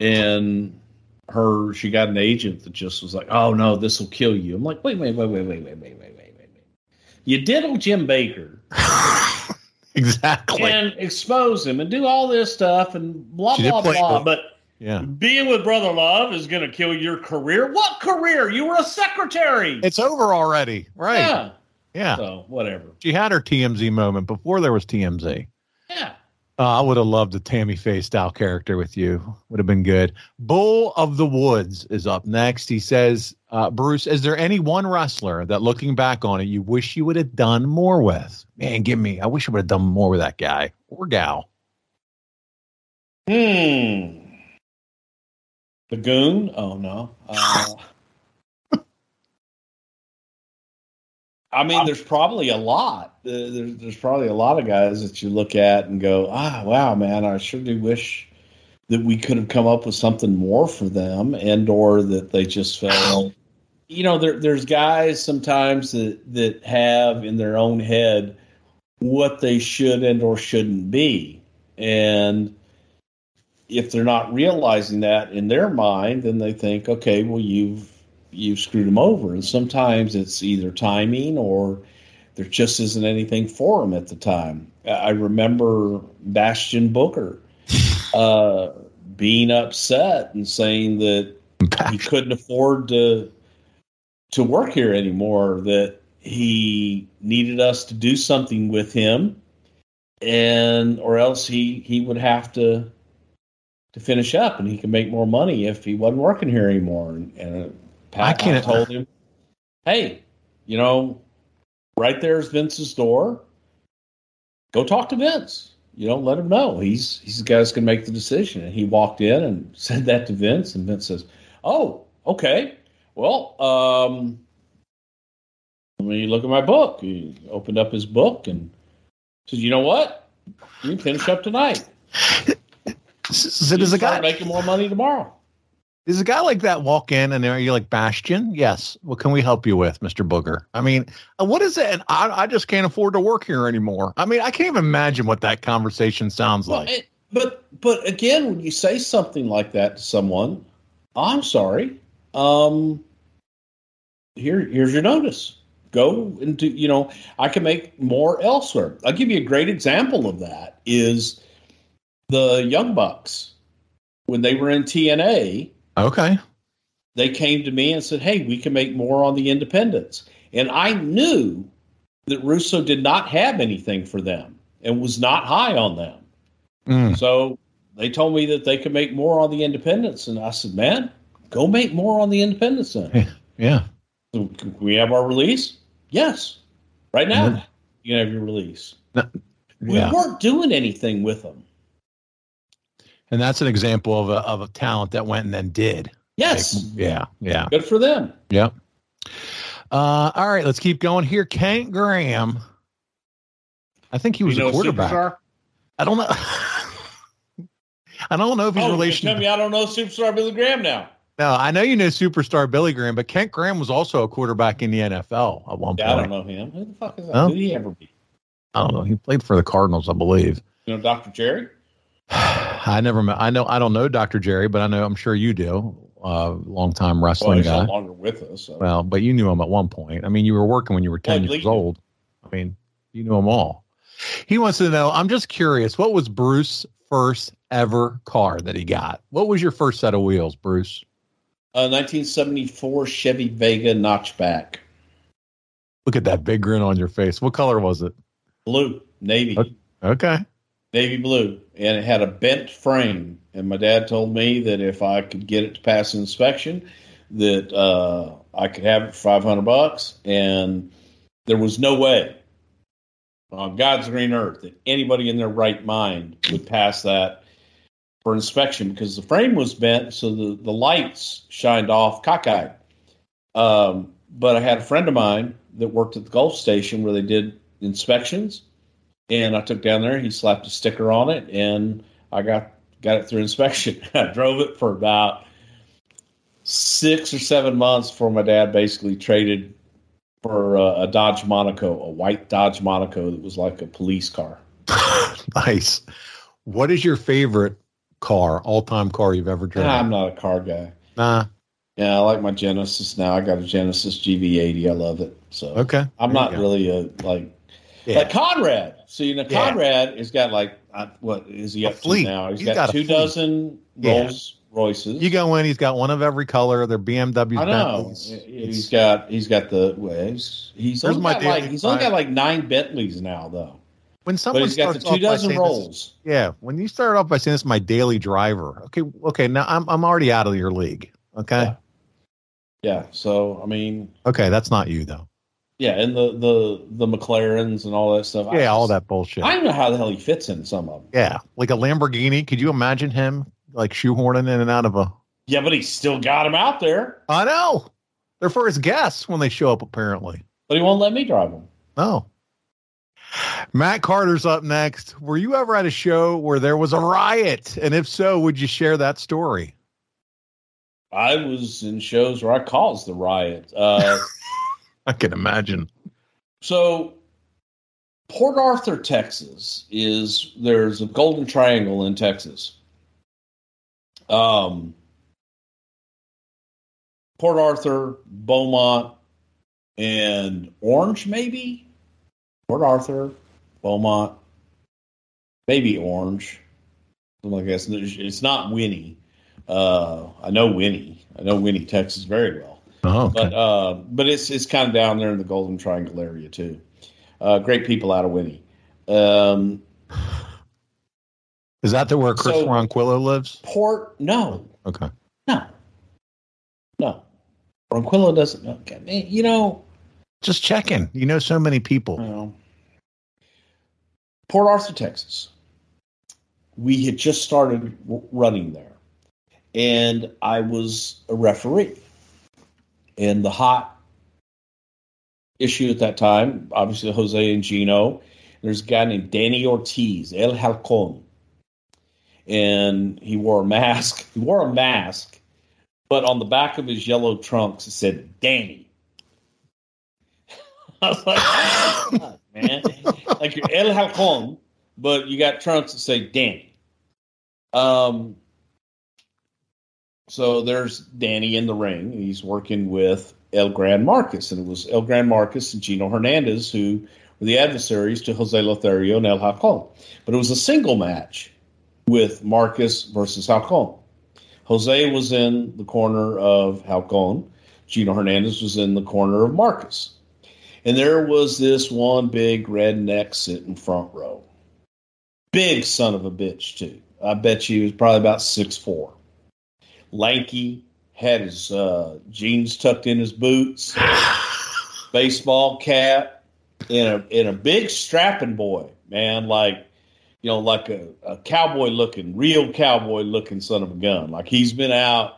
and her she got an agent that just was like, "Oh no, this will kill you." I'm like, "Wait, wait, wait, wait, wait, wait, wait, wait, wait, wait, wait." You diddle Jim Bakker exactly. and expose him and do all this stuff and blah She blah blah. But Yeah. being with Brother Love is going to kill your career. What career? You were a secretary. It's over already. Right. Yeah. Yeah. So whatever. She had her TMZ moment before there was TMZ. Yeah. Uh, I would have loved a Tammy Faye style character with you. Would have been good. Bull of the Woods is up next. He says, uh, Bruce, is there any one wrestler that looking back on it, you wish you would have done more with? Man, give me, I wish I would have done more with that guy or gal. Hmm. The goon? Oh no. Uh, I mean, there's probably a lot. Uh, There's, there's probably a lot of guys that you look at and go, ah, wow, man, I sure do wish that we could have come up with something more for them, and or that they just felt. You know, there, there's guys sometimes that that have in their own head what they should and or shouldn't be, and if they're not realizing that in their mind, then they think, okay, well, you've you've screwed them over. And sometimes it's either timing or there just isn't anything for them at the time. I- remember Bastion Booger uh, being upset and saying that he couldn't afford to to work here anymore. That he needed us to do something with him, and or else he he would have to to finish up, and he could make more money if he wasn't working here anymore. And, and uh, Pat I can't- told him, "Hey, you know, right there's Vince's door. Go talk to Vince. You know, let him know he's he's the guy that's going to make the decision." And he walked in and said that to Vince, and Vince says, "Oh, okay. Well, um, let me look at my book." He opened up his book and said, "You know what? You can finish up tonight." So does a guy making more money tomorrow? Does a guy like that walk in and are you like Bastion? Yes. What can we help you with, Mister Booger? I mean, uh, what is it? And I, I just can't afford to work here anymore. I mean, I can't even imagine what that conversation sounds Well, like. it- but but again, when you say something like that to someone, I'm sorry. Um, here here's your notice. Go into. You know, I can make more elsewhere. I'll give you a great example of that. Is the Young Bucks when they were in TNA? Okay. They came to me and said, "Hey, we can make more on the independents," and I knew that Russo did not have anything for them and was not high on them. Mm. So they told me that they could make more on the independents, and I said, "Man, go make more on the independents then." Yeah. So can we have our release? Yes, right now Mhm. you can have your release. We Yeah. weren't doing anything with them. And that's an example of a of a talent that went and then did. Yes, Yeah. Yeah. good for them. Yep. Uh, all right, let's keep going here. Kent Graham. I think he was You know a quarterback. Superstar? I don't know. I don't know if he's Oh, relation. tell me I don't know Superstar Billy Graham now. No, I know you know superstar Billy Graham, but Kent Graham was also a quarterback in the NFL at one Yeah, I don't know him. Who the fuck is that? Who did he ever be? I don't know. He played for the Cardinals, I believe. You know, Dr. Jerry? I never met. I know. I don't know Dr. Jerry, but I know. I'm sure you do. Uh, long time Well, wrestling he's guy. no longer with us. So. Well, but you knew him at one point. I mean, you were working when you were 10 Well, years old. I mean, you knew them all. He wants to know, I'm just curious, what was Bruce's first ever car that he got? What was your first set of wheels, Bruce? Uh, 1974 Chevy Vega notchback, Look at that big grin on your face. What color was it? blue, navy, Okay. navy blue, and it had a bent frame. And my dad told me that if I could get it to pass inspection, that uh, I could have it for 500 bucks. And there was no way on God's green earth that anybody in their right mind would pass that for inspection because the frame was bent, so the, the lights shined off cockeyed. Um, but I had a friend of mine that worked at the Gulf station where they did inspections, and I took down there. He slapped a sticker on it, and I got got it through inspection. I drove it for about six or seven months before my dad basically traded for uh, a Dodge Monaco, a white Dodge Monaco that was like a police car. nice. What is your favorite car, all time car you've ever driven? I'm not a car guy. Nah. Yeah, I like my Genesis now. I got a Genesis GV80. I love it. So Okay. I'm There not really a like Yeah. like Conrad. See, you know, Yeah. Conrad has got like uh, what is he A up to fleet. now? He's He's got, got two dozen Yeah. Rolls Royces. You go in, he's got one of every color. They're BMWs. I know. Bentleys. He's got he's got the well, he's, he's only got like he's only got like nine Bentleys now though. When someone But he's got the starts off two dozen saying this rolls. yeah, when you start off by saying this is my daily driver, okay, okay, now I'm I'm already out of your league. Okay, Yeah. So I mean, okay, that's not you though. Yeah, and the the the McLarens and all that stuff. Yeah, all that bullshit. I don't know how the hell he fits in some of them. yeah, like a Lamborghini. Could you imagine him like shoehorning in and out of a? Yeah, but he's still got him out there. I know. They're for his guests when they show up. Apparently, But he won't let me drive them. no. Matt Carter's up next. Were you ever at a show where there was a riot? And if so, would you share that story? I was in shows where I caused the riot. Uh, I can imagine. so, Port Arthur, Texas, is there's a Golden Triangle in Texas. Um, Port Arthur, Beaumont, and Orange, maybe. Port Arthur, Beaumont, maybe Orange. Something like that. It's- not Winnie. Uh, I know Winnie. I know Winnie, Texas, very well. Oh, okay. But uh, but it's it's kind of down there in the Golden Triangle area too. Uh, great people out of Winnie. Um, Is that the where Chris so- Ronquillo lives? Port, no, Okay. no, no. Ronquillo doesn't. Okay, you know, Just checking. You know so many people. know, Port Arthur, Texas. We had just started w- running there, and I was a referee. And the hot issue at that time, obviously Jose and Gino. There's a guy named Danny Ortiz, El Halcon, and he wore a mask. He wore a mask, but on the back of his yellow trunks it said Danny. I was like, "God, man, like you're El Halcon, but you got trunks that say Danny. Um, so there's Danny in the ring. He's working with El Gran Marcus, and it was El Gran Marcus and Gino Hernandez who were the adversaries to Jose Lothario and El Halcon. But it was a single match with Marcus versus Halcon. Jose was in the corner of Halcon. Gino Hernandez was in the corner of Marcus. And there was this one big redneck sitting front row. Big son of a bitch, too. I bet you he was probably about six four. Lanky, had his uh, jeans tucked in his boots, baseball cap, and a, and a big strapping boy, man, like, you know, like a, a cowboy looking, real cowboy looking son of a gun. Like he's been out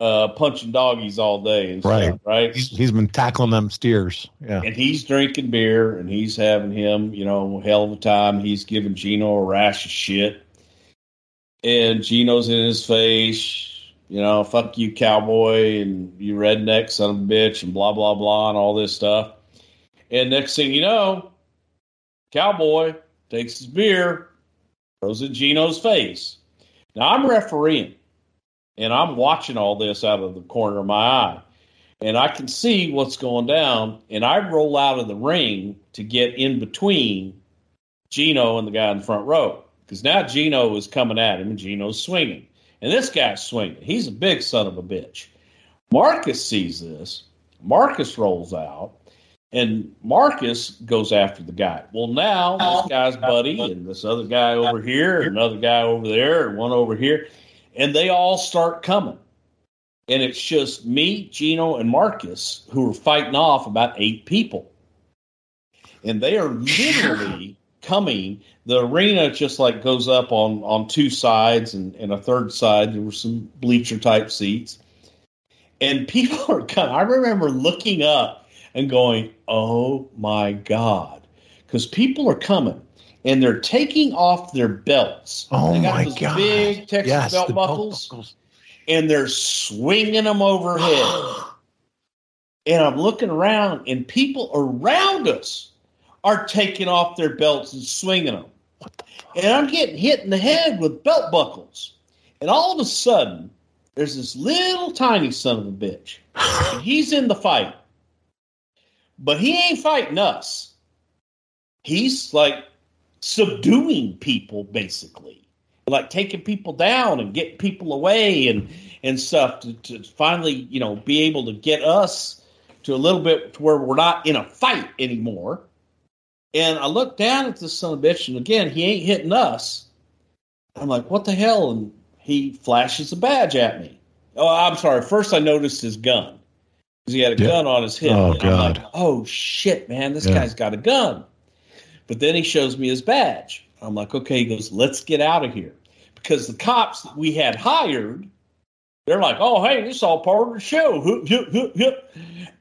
uh, punching doggies all day and Right. stuff, right? He's, he's been tackling them steers. Yeah. and he's drinking beer and he's having him, you know, hell of a time. He's giving Gino a rash of shit. And Gino's in his face, you know, fuck you, cowboy, and you redneck son of a bitch, and blah, blah, blah, and all this stuff. And next thing you know, cowboy takes his beer, throws it in Gino's face. Now I'm refereeing, and I'm watching all this out of the corner of my eye and I can see what's going down, and I roll out of the ring to get in between Gino and the guy in the front row because now Gino is coming at him, and Gino's swinging, and this guy's swinging. He's a big son of a bitch. Marcus sees this. Marcus rolls out, and Marcus goes after the guy. Well, now this oh, guy's buddy, and this other guy over here, and another guy over there, and one over here, and they all start coming and it's just me, Gino, and Marcus who are fighting off about eight people. And they are literally coming. The arena just like goes up on on two sides, and, and a third side there were some bleacher type seats. And people are coming. I remember looking up and going, "Oh my god!" Because people are coming. And they're taking off their belts. Oh they got my God. Big Texas Yes, belt the belt buckles and they're swinging them overhead. and I'm looking around, and people around us are taking off their belts and swinging them. And I'm getting hit in the head with belt buckles. And all of a sudden, there's this little tiny son of a bitch. And he's in the fight. But he ain't fighting us. He's like subduing people, basically. Like taking people down and getting people away and, and stuff to, to finally, you know, be able to get us to a little bit to where we're not in a fight anymore. And I look down at this son of a bitch, and again, he ain't hitting us. I'm like, what the hell? And he flashes a badge at me. Oh, I'm sorry. First, I noticed his gun because he had a Yeah. gun on his hip. Oh, I'm like, God. oh shit, man, this Yeah. guy's got a gun. But then he shows me his badge. I'm like, okay. He goes, let's get out of here because the cops that we had hired, they're like, oh hey, this is all part of the show.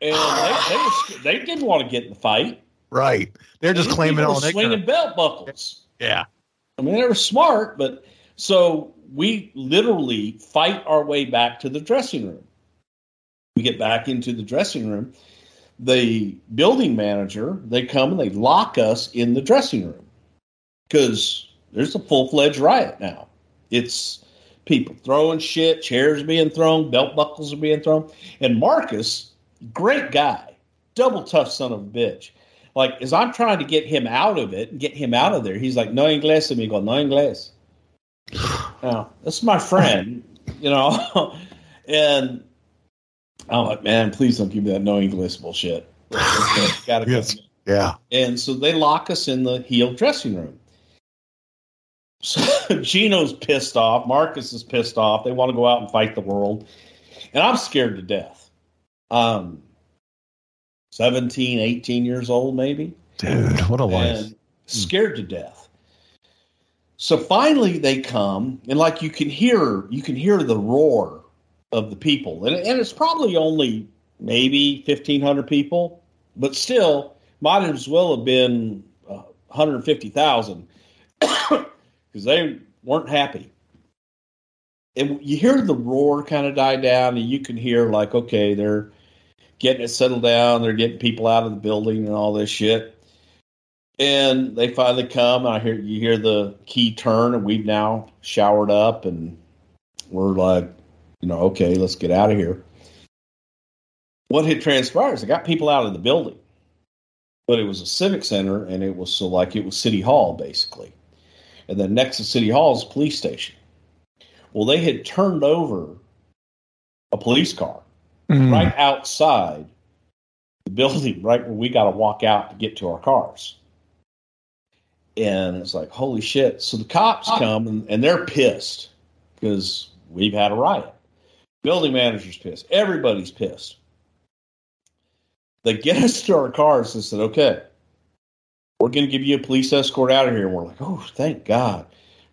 And they, they, were, they didn't want to get in the fight. Right. They're just These claiming all swinging belt buckles. Yeah. I mean, they were smart, but so we literally fight our way back to the dressing room. We get back into the dressing room. The building manager, they come and they lock us in the dressing room because there's a full fledged riot now. It's people throwing shit, chairs being thrown, belt buckles are being thrown. And Marcus, great guy, double tough son of a bitch. Like, as I'm trying to get him out of it and get him out of there, he's like, no inglés, amigo, no inglés. Now, this is my friend, you know. and I'm like, man, please don't give me that no English bullshit. Gotta Yes. Yeah. and so they lock us in the heel dressing room. So Gino's pissed off. Marcus is pissed off. They want to go out and fight the world. And I'm scared to death. Um, 17, 18 years old, maybe. Dude, what a life. And scared to death. So finally they come and like you can hear you can hear the roar of the people. And, and it's probably only maybe 1500 people, but still might as well have been uh, 150,000 because they weren't happy. And you hear the roar kind of die down, and you can hear like, okay, they're getting it settled down, they're getting people out of the building and all this shit. And they finally come, I hear you hear the key turn, and we've now showered up, and we're like, you know, okay, let's get out of here. What had transpired is I got people out of the building, but it was a civic center, and it was so like it was City Hall basically, and then next to City Hall is a police station. Well, they had turned over a police car Mm. right outside the building, right where we got to walk out to get to our cars. And it's like, holy shit. So the cops ah. come and, and they're pissed because we've had a riot. Building manager's pissed. Everybody's pissed. They get us to our cars and said, okay, we're going to give you a police escort out of here. And we're like, oh, thank God.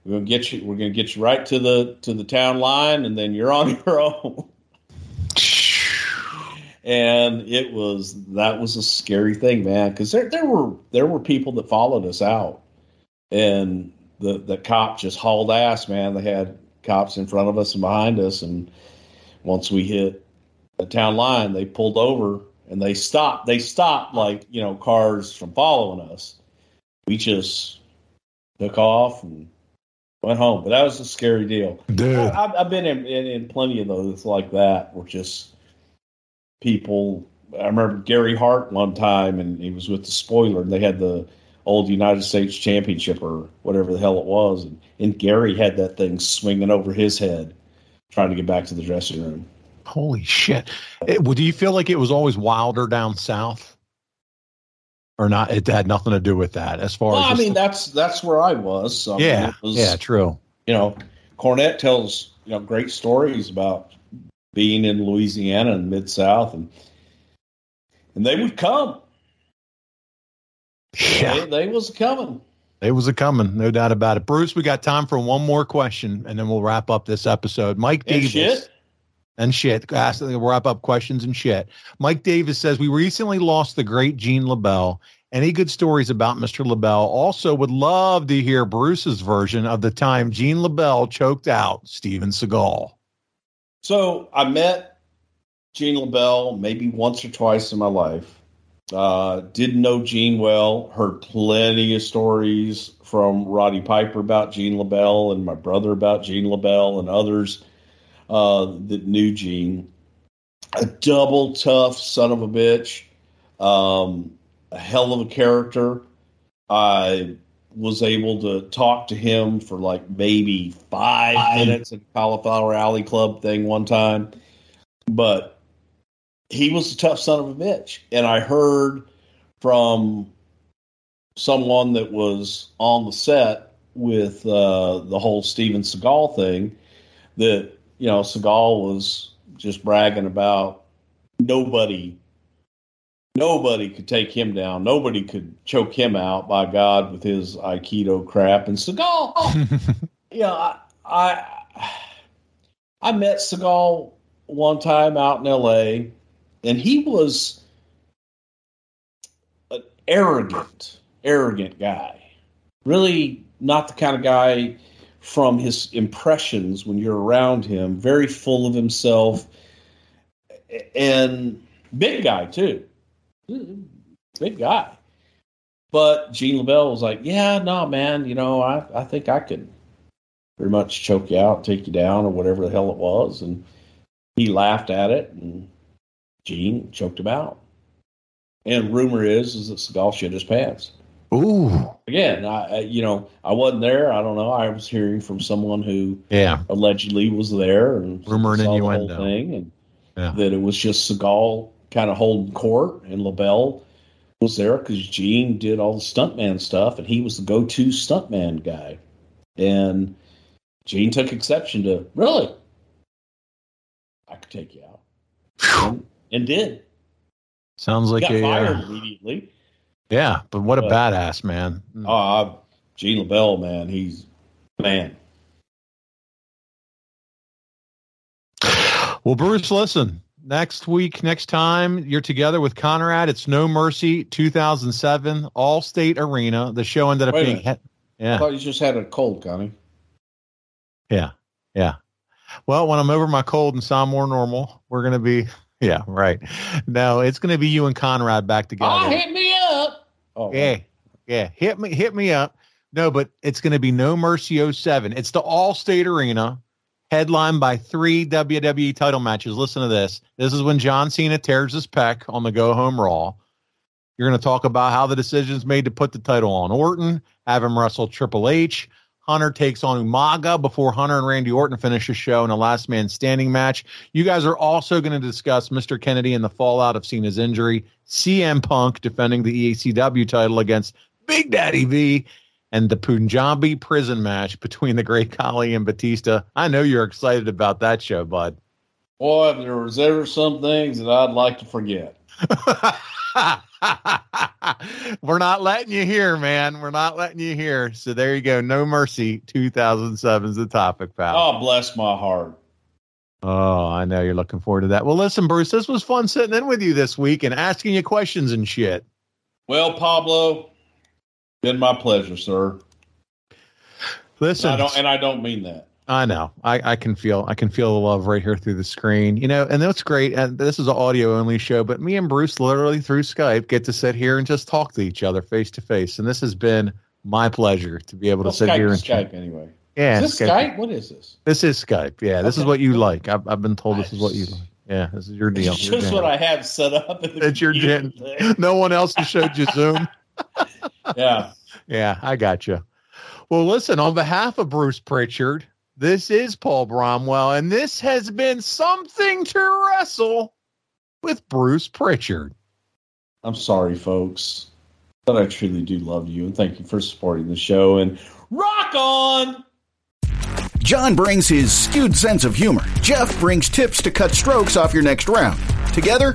We're going to get you. We're going to get you right to the to the town line, and then you're on your own. And it was that was a scary thing, man, because there there were there were people that followed us out, and the the cop just hauled ass, man. They had cops in front of us and behind us, and once we hit the town line, they pulled over and they stopped. They stopped like you know cars from following us. We just took off and went home. But that was a scary deal. Dude. I, I've- I've been in, in, in plenty of those like that where just people. I remember Gary Hart one time, and he was with the spoiler, and they had the old United States Championship or whatever the hell it was, and, and Gary had that thing swinging over his head, trying to get back to the dressing room. Holy shit. It, well, do you feel like it was always wilder down south? Or not? It had nothing to do with that as far Well, as. I mean, that's that's where I was. So, I mean, yeah. was- yeah, true. you know, Cornette tells you know great stories about being in Louisiana and mid South, and and they would come. Yeah. They, they was coming. It was a coming, no doubt about it. Bruce, we got time for one more question, and then we'll wrap up this episode. Mike And Davis. shit. And shit. Ask, we'll wrap up questions and shit. Mike Davis says we recently lost the great Gene LeBell. Any good stories about Mr. LeBell? Also, would love to hear Bruce's version of the time Gene LeBell choked out Steven Seagal. So I met Gene LeBell maybe once or twice in my life. Uh, didn't know Gene well. Heard plenty of stories from Roddy Piper about Gene LeBell and my brother about Gene LeBell and others uh, that knew Gene. A double tough son of a bitch. Um, a hell of a character. I was able to talk to him for like maybe five minutes at Cauliflower Alley Club thing one time. But he was a tough son of a bitch. And I heard from someone that was on the set with uh, the whole Steven Seagal thing that, you know, Seagal was just bragging about nobody nobody could take him down. Nobody could choke him out by God with his Aikido crap. And Seagal, know, I, I, I met Seagal one time out in L.A. and he was an arrogant, arrogant guy. Really not the kind of guy from his impressions when you're around him. Very full of himself and big guy too big guy. But Gene LeBell was like, yeah, no, man, you know, I, I think I could pretty much choke you out, take you down, or whatever the hell it was. And he laughed at it, and Gene choked him out. And rumor is, is that Seagal shit his pants. Ooh. Again, I, you know, I wasn't there. I don't know. I was hearing from someone who Yeah. allegedly was there and Rumor and innuendo. thing, and Yeah. that it was just Seagal kind of holding court, and LeBell was there because Gene did all the stuntman stuff, and he was the go-to stuntman guy. And Gene took exception to really, I could take you out, and, and did. Sounds like got a fired uh, immediately. yeah, but what a But- badass man. Oh, I, Gene LeBell, man, he's man. Well, Bruce, listen. Next week, next time you're together with Conrad, it's No Mercy 2007 Allstate Arena. The show ended up Wait being minute. he- I yeah, thought you just had a cold, Connie. yeah, yeah. Well, when I'm over my cold and sound more normal, we're gonna be yeah, right. No, it's gonna be you and Conrad back together. Oh, hit me up. Oh, Yeah, yeah. Hit me, hit me up. No, but it's going to be No Mercy 07. It's the Allstate Arena, headlined by three WWE title matches. Listen to this. This is when John Cena tears his pec on the Go Home Raw. You're going to talk about how the decisions made to put the title on Orton, have him wrestle Triple H. Hunter takes on Umaga before Hunter and Randy Orton finish the show in a last man standing match. You guys are also going to discuss Mr. Kennedy and the fallout of Cena's injury, CM Punk defending the E ECW title against Big Daddy V, and the Punjabi prison match between the Great Khali and Batista. I know you're excited about that show, bud. Boy, if there was ever some things that I'd like to forget. We're not letting you hear, man. We're not letting you hear. So there you go. No Mercy 2007 is the topic, pal. Oh, bless my heart. Oh, I know you're looking forward to that. Well, listen, Bruce, this was fun sitting in with you this week and asking you questions and shit. Well, Pablo, been my pleasure, sir. Listen, I don't, and I don't mean that. I know. I, I can feel I can feel the love right here through the screen. You know, and that's great. And this is an audio only show, but me and Bruce literally through Skype get to sit here and just talk to each other face to face. And this has been my pleasure to be able Well, to sit Skype here and Skype anyway. Yeah, Is this Skype? What is this? This is Skype. Yeah, this is what you like. I've, I've been told this is what you like. Yeah, this is your deal. It's just what I have set up. It's your jam. No one else has showed you Zoom. Yeah. Yeah, I got you. Well, listen, on behalf of Bruce Prichard, this is Paul Bromwell, and this has been something to wrestle with Bruce Prichard. I'm sorry, folks, but I truly do love you and thank you for supporting the show. And rock on! John brings his skewed sense of humor. Jeff brings tips to cut strokes off your next round. Together,